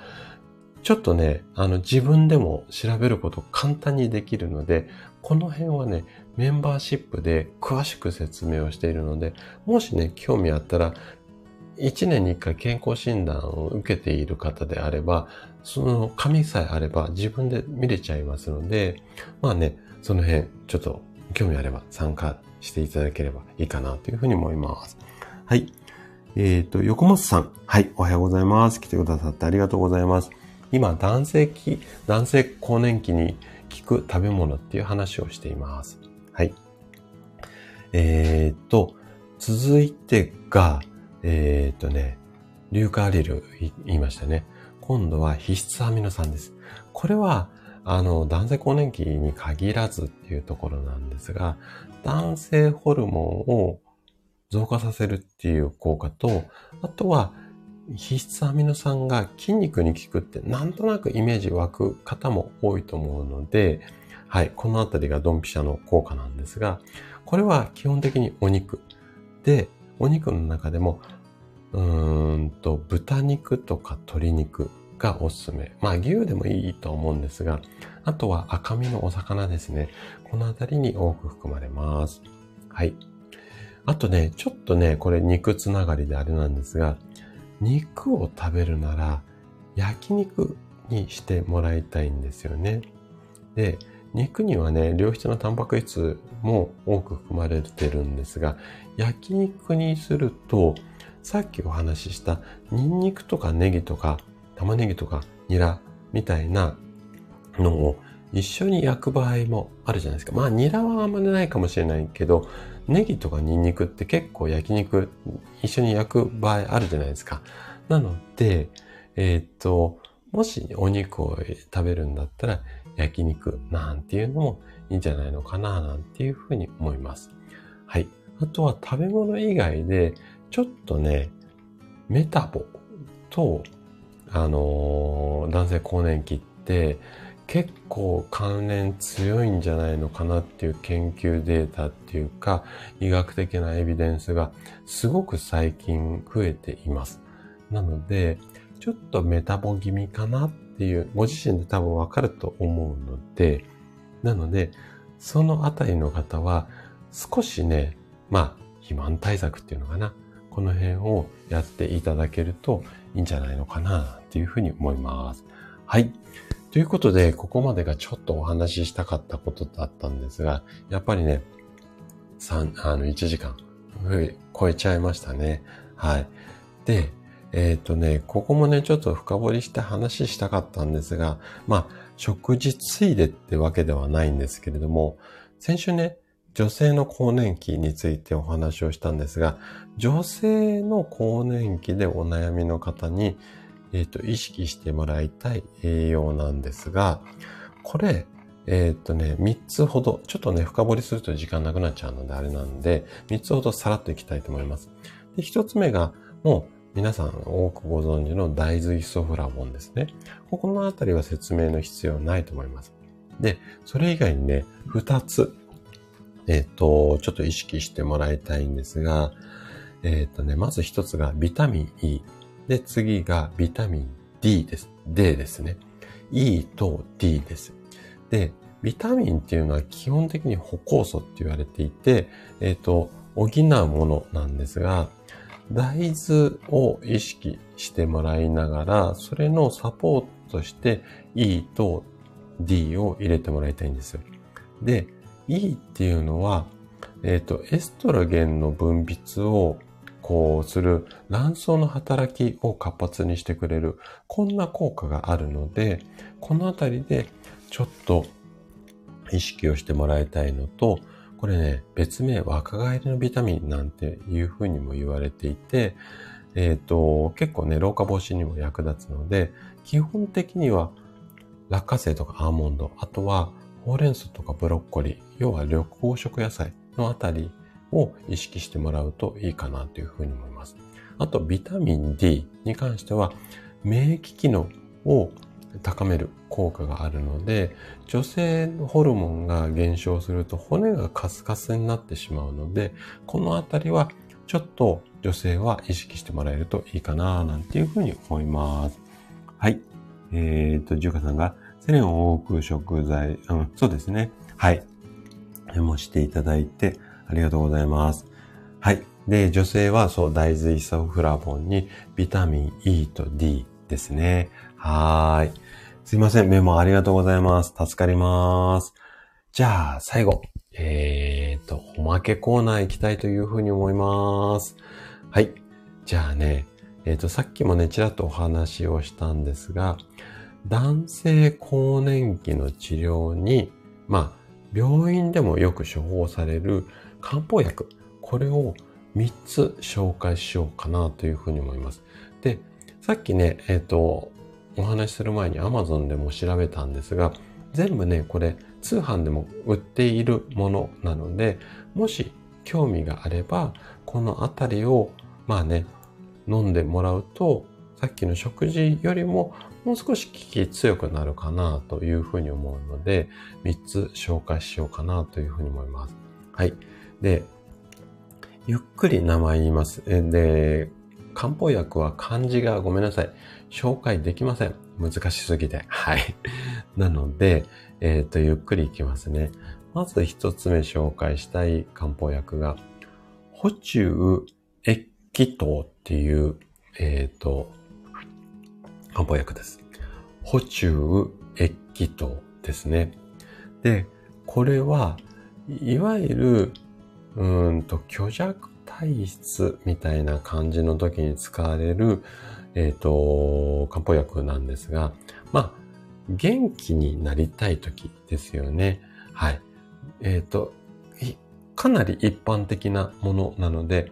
ちょっとね、あの自分でも調べること簡単にできるので、この辺はね、メンバーシップで詳しく説明をしているので、もしね、興味あったら、1年に1回健康診断を受けている方であれば、その紙さえあれば自分で見れちゃいますので、まあね、その辺ちょっと興味あれば参加していただければいいかなというふうに思います。はい。えっ、ー、と、横松さん。はい。おはようございます。来てくださってありがとうございます。今、男性期、男性更年期に効く食べ物っていう話をしています。はい。えっ、ー、と、続いてが、えー、っとね、硫化アリル言いましたね。今度は必須アミノ酸です。これは、あの、男性更年期に限らずっていうところなんですが、男性ホルモンを増加させるっていう効果と、あとは、必須アミノ酸が筋肉に効くってなんとなくイメージ湧く方も多いと思うので、はい、このあたりがドンピシャの効果なんですが、これは基本的にお肉。で、お肉の中でもうんと、豚肉とか鶏肉がおすすめ。まあ牛でもいいと思うんですが、あとは赤身のお魚ですね。このあたりに多く含まれます。はい。あとね、ちょっとね、これ肉つながりであれなんですが、肉を食べるなら焼肉にしてもらいたいんですよね。で、肉にはね、良質なタンパク質も多く含まれてるんですが、焼肉にすると、さっきお話ししたニンニクとかネギとか玉ねぎとかニラみたいなのを一緒に焼く場合もあるじゃないですか。まあニラはあんまりないかもしれないけど、ネギとかニンニクって結構焼肉一緒に焼く場合あるじゃないですか。なので、えー、っと、もしお肉を食べるんだったら焼肉なんていうのもいいんじゃないのかななんていうふうに思います。はい。あとは食べ物以外でちょっとね、メタボと、あのー、男性更年期って結構関連強いんじゃないのかなっていう研究データっていうか医学的なエビデンスがすごく最近増えています。なので、ちょっとメタボ気味かなっていう、ご自身で多分わかると思うので、なので、そのあたりの方は少しね、まあ、肥満対策っていうのかな。この辺をやっていただけるといいんじゃないのかなっていうふうに思います。はい。ということで、ここまでがちょっとお話ししたかったことだったんですが、やっぱりね、3、あの、1時間超えちゃいましたね。はい。で、えっ、ー、とね、ここもね、ちょっと深掘りして話したかったんですが、まあ、食事ついでってわけではないんですけれども、先週ね、女性の更年期についてお話をしたんですが、女性の更年期でお悩みの方に、えっ、ー、と、意識してもらいたい栄養なんですが、これ、えっ、ー、とね、3つほど、ちょっとね、深掘りすると時間なくなっちゃうのであれなんで、3つほどさらっといきたいと思います。で、1つ目が、もう皆さん多くご存知の大豆イソフラボンですね。ここのあたりは説明の必要ないと思います。で、それ以外にね、2つえっ、ー、と、ちょっと意識してもらいたいんですが、えっ、ー、とね、まず一つがビタミン E。で、次がビタミン D です。D ですね。E と D です。で、ビタミンっていうのは基本的に歩酵素って言われていて、えっ、ー、と、補うものなんですが、大豆を意識してもらいながら、それのサポートとして E と D を入れてもらいたいんですよ。で、E っていうのは、えっ、ー、と、エストラゲンの分泌をこうする卵巣の働きを活発にしてくれる、こんな効果があるので、このあたりでちょっと意識をしてもらいたいのと、これね、別名若返りのビタミンなんていうふうにも言われていて、えっ、ー、と、結構ね、老化防止にも役立つので、基本的には落花生とかアーモンド、あとはほうれん草とかブロッコリー、要は緑黄色野菜のあたりを意識してもらうといいかなというふうに思います。あと、ビタミン D に関しては、免疫機能を高める効果があるので、女性のホルモンが減少すると骨がカスカスになってしまうので、このあたりはちょっと女性は意識してもらえるといいかななんていうふうに思います。はい。えー、っと、ジュカさんがセレンを多く食材、うん、そうですね。はい。もしていただいて、ありがとうございます。はい。で、女性はそう、大豆イソフラボンにビタミン E と D ですね。はーい。すいません。メモありがとうございます。助かります。じゃあ、最後。えーと、おまけコーナー行きたいというふうに思います。はい。じゃあね、えっ、と、さっきもね、ちらっとお話をしたんですが、男性更年期の治療に、まあ、病院でもよく処方される漢方薬、これを3つ紹介しようかなというふうに思います。で、さっきね、えっ、ー、と、お話しする前に Amazon でも調べたんですが、全部ね、これ通販でも売っているものなので、もし興味があれば、このあたりを、まあね、飲んでもらうと、さっきの食事よりももう少し効き強くなるかなというふうに思うので、3つ紹介しようかなというふうに思います。はい。で、ゆっくり名前言います。で、漢方薬は漢字がごめんなさい。紹介できません。難しすぎて。はい。<laughs> なので、えっ、ー、と、ゆっくりいきますね。まず一つ目紹介したい漢方薬が、補中液気糖っていう、えっ、ー、と、漢方薬です。補中液気糖ですね。で、これは、いわゆる、うんと、虚弱体質みたいな感じの時に使われる、えっ、ー、と、漢方薬なんですが、まあ、元気になりたい時ですよね。はい。えっ、ー、と、かなり一般的なものなので、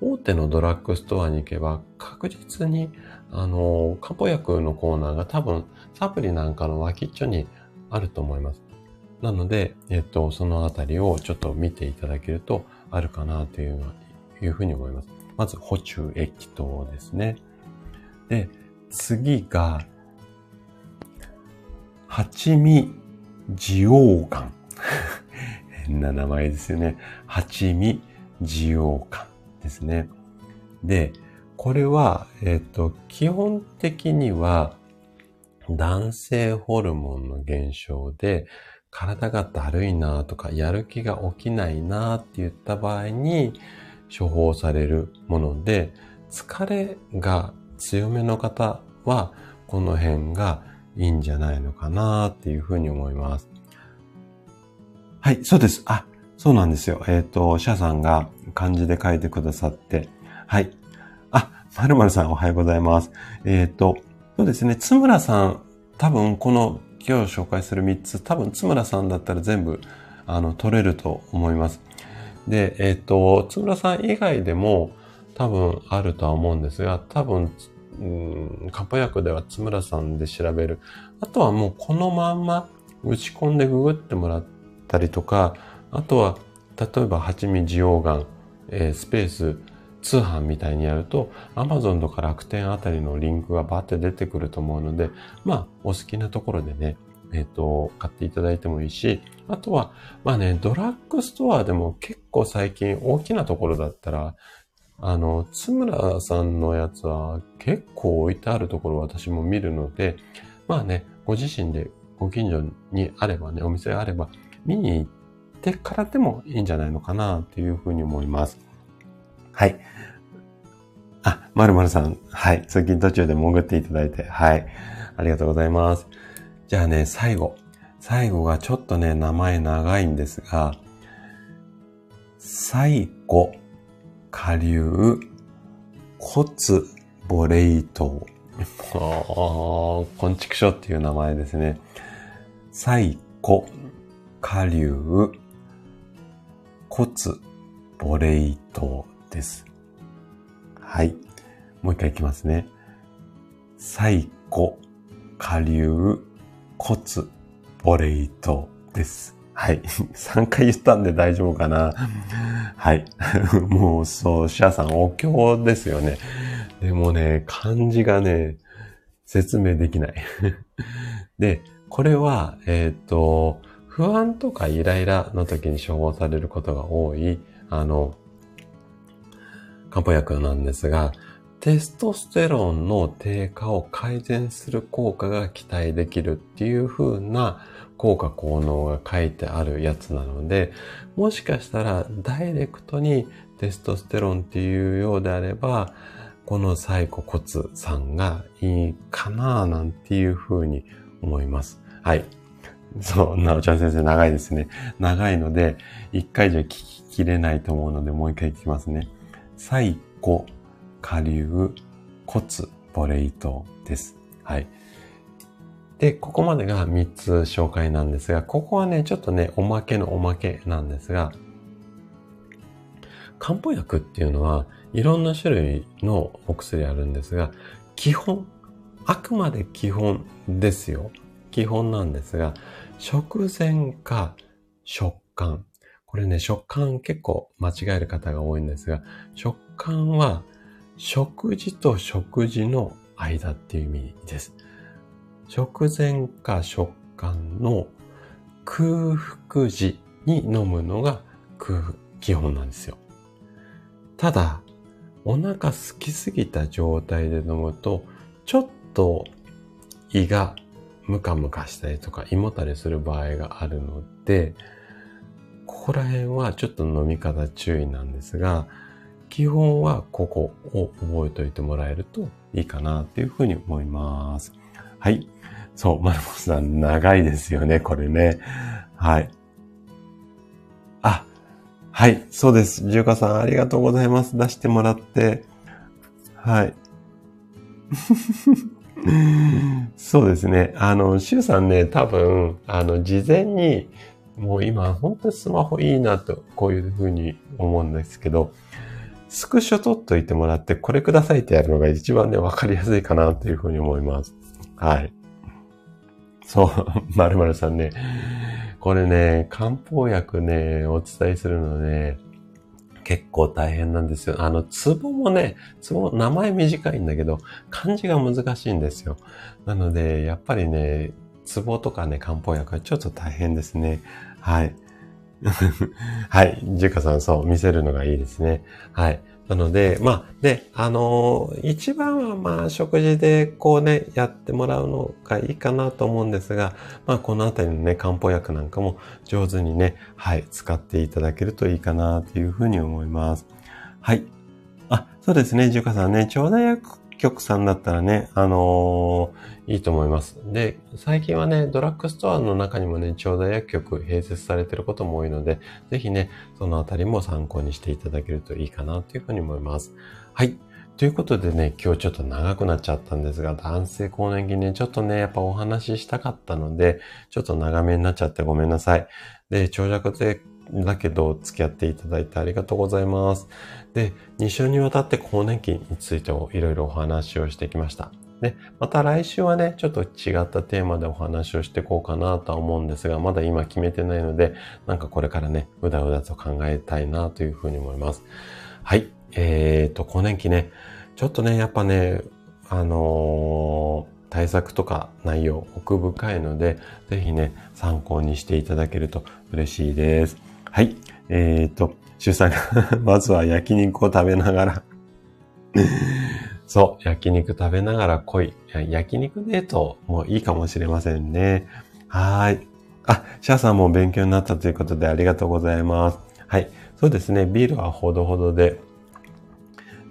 大手のドラッグストアに行けば確実に、あの、漢方薬のコーナーが多分サプリなんかの脇っちょにあると思います。なので、えっと、そのあたりをちょっと見ていただけるとあるかなといういうふうに思います。まず、補充液糖ですね。で、次が、八味地黄丸。<laughs> 変な名前ですよね。八味地黄丸ですね。で、これは、えっ、と、基本的には、男性ホルモンの減少で、体がだるいなとか、やる気が起きないなって言った場合に、処方されるもので、疲れが強めの方は、この辺がいいんじゃないのかなっていうふうに思います。はい、そうです。あ、そうなんですよ。えっ、ー、と、シャさんが漢字で書いてくださって、はい。あ、まるまるさんおはようございます。えっ、ー、と、そうですね、つむらさん、多分この今日紹介する3つ、多分つむらさんだったら全部、あの、取れると思います。で、えっ、ー、と、つむらさん以外でも多分あるとは思うんですが、多分、うん、漢方薬ではつむらさんで調べる。あとはもうこのまんま打ち込んでググってもらったりとか、あとは、例えば、蜂蜜地黄丸、えー、スペース、通販みたいにやると、Amazon とか楽天あたりのリンクがバーって出てくると思うので、まあ、お好きなところでね、えっ、ー、と、買っていただいてもいいし、あとは、まあね、ドラッグストアでも結構最近大きなところだったら、あの、津村さんのやつは結構置いてあるところ私も見るので、まあね、ご自身でご近所にあればね、お店があれば見に行ってからでもいいんじゃないのかなっていうふうに思います。はい。あ、まるまるさん。はい。通勤途中で潜っていただいて。はい。ありがとうございます。じゃあね、最後。最後がちょっとね、名前長いんですが、最後、下流、骨ボレイト。<laughs> こんちくしょっていう名前ですね。最古、下流、骨ボレイトです。はい。もう一回いきますね。最古、下流、骨ボレイトです。はい。<laughs> 3回言ったんで大丈夫かな。はい。<laughs> もうそう、シャさんお経ですよね。でもね、漢字がね、説明できない。<laughs> で、これは、えっ、ー、と、不安とかイライラの時に処方されることが多い、あの、漢方薬なんですが、テストステロンの低下を改善する効果が期待できるっていう風な効果効能が書いてあるやつなので、もしかしたらダイレクトにテストステロンっていうようであれば、このサイコ骨さんがいいかななんていう風に思います。はい。そう、なおちゃん先生長いですね。長いので、一回じゃ聞ききれないと思うので、もう一回聞きますね。サイコ、下流、骨、ボレイトです。はい。で、ここまでが3つ紹介なんですが、ここはね、ちょっとね、おまけのおまけなんですが、漢方薬っていうのは、いろんな種類のお薬あるんですが、基本、あくまで基本ですよ。基本なんですが、食前か食感。これね、食感結構間違える方が多いんですが、食感は食事と食事の間っていう意味です。食前か食感の空腹時に飲むのが基本なんですよ。ただ、お腹空きすぎた状態で飲むと、ちょっと胃がムカムカしたりとか胃もたれする場合があるので、ここら辺はちょっと飲み方注意なんですが、基本はここを覚えておいてもらえるといいかなっていうふうに思います。はい。そう、マルモさん長いですよね、これね。はい。あ、はい、そうです。じゅうかさん、ありがとうございます。出してもらって。はい。<laughs> そうですね。あの、シュウさんね、多分、あの、事前に、もう今、本当にスマホいいなと、こういうふうに思うんですけど、スクショ取っといてもらって、これくださいってやるのが一番ね、わかりやすいかなというふうに思います。はい。そう、<laughs> まるまるさんね。これね、漢方薬ね、お伝えするのね、結構大変なんですよ。あの、ツボもね、ツボ、名前短いんだけど、漢字が難しいんですよ。なので、やっぱりね、ツボとかね、漢方薬はちょっと大変ですね。はい。<laughs> はい。ジュカさん、そう、見せるのがいいですね。はい。なので、まあ、で、あのー、一番はまあ、食事でこうね、やってもらうのがいいかなと思うんですが、まあ、このあたりのね、漢方薬なんかも上手にね、はい、使っていただけるといいかなというふうに思います。はい。あ、そうですね、ジュカさんね、腸内薬局さんだったらね、あのー、いいと思います。で、最近はね、ドラッグストアの中にもね、調剤薬局併設されてることも多いので、ぜひね、そのあたりも参考にしていただけるといいかなというふうに思います。はい。ということでね、今日ちょっと長くなっちゃったんですが、男性更年期ね、ちょっとね、やっぱお話ししたかったので、ちょっと長めになっちゃってごめんなさい。で、長尺でだけど付き合っていただいてありがとうございます。で、2週にわたって更年期についてもいろいろお話をしてきました。で、また来週はね、ちょっと違ったテーマでお話をしていこうかなとは思うんですが、まだ今決めてないので、なんかこれからね、うだうだと考えたいなというふうに思います。はい。えーと、更年期ね、ちょっとね、やっぱね、あのー対策とか内容奥深いので、ぜひね、参考にしていただけると嬉しいです。はい。えー、と、主さんがまずは焼肉を食べながらそう、焼肉食べながら濃い。焼肉デートもいいかもしれませんね。はい。あ、シャーさんも勉強になったということでありがとうございます。はい。そうですね。ビールはほどほどで。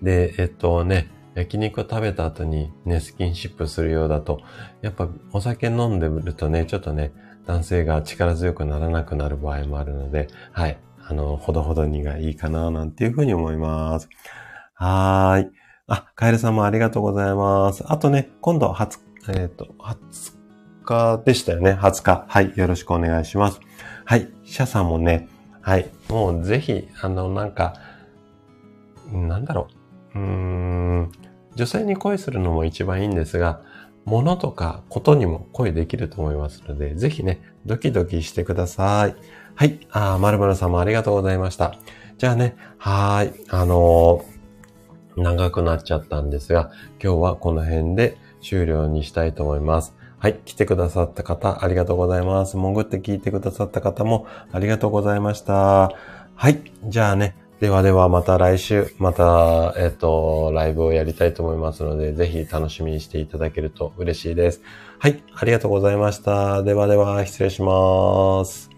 で、えっとね、焼肉を食べた後にね、スキンシップするようだと、やっぱお酒飲んでるとね、ちょっとね、男性が力強くならなくなる場合もあるので、はい。あの、ほどほどにがいいかな、なんていうふうに思います。はーい。あ、カエルさんもありがとうございます。あとね、今度、20、えっ、ー、と、20日でしたよね。20日。はい。よろしくお願いします。はい。シャさんもね、はい。もうぜひ、あの、なんか、なんだろう。うーん、女性に恋するのも一番いいんですが、物とかことにも恋できると思いますので、ぜひね、ドキドキしてください。はい。あ、まるまるさんもありがとうございました。じゃあね、はーい。あのー、長くなっちゃったんですが、今日はこの辺で終了にしたいと思います。はい。来てくださった方、ありがとうございます。潜って聞いてくださった方も、ありがとうございました。はい。じゃあね、ではではまた来週、また、えっ、と、ライブをやりたいと思いますので、ぜひ楽しみにしていただけると嬉しいです。はい、ありがとうございました。ではでは、失礼します。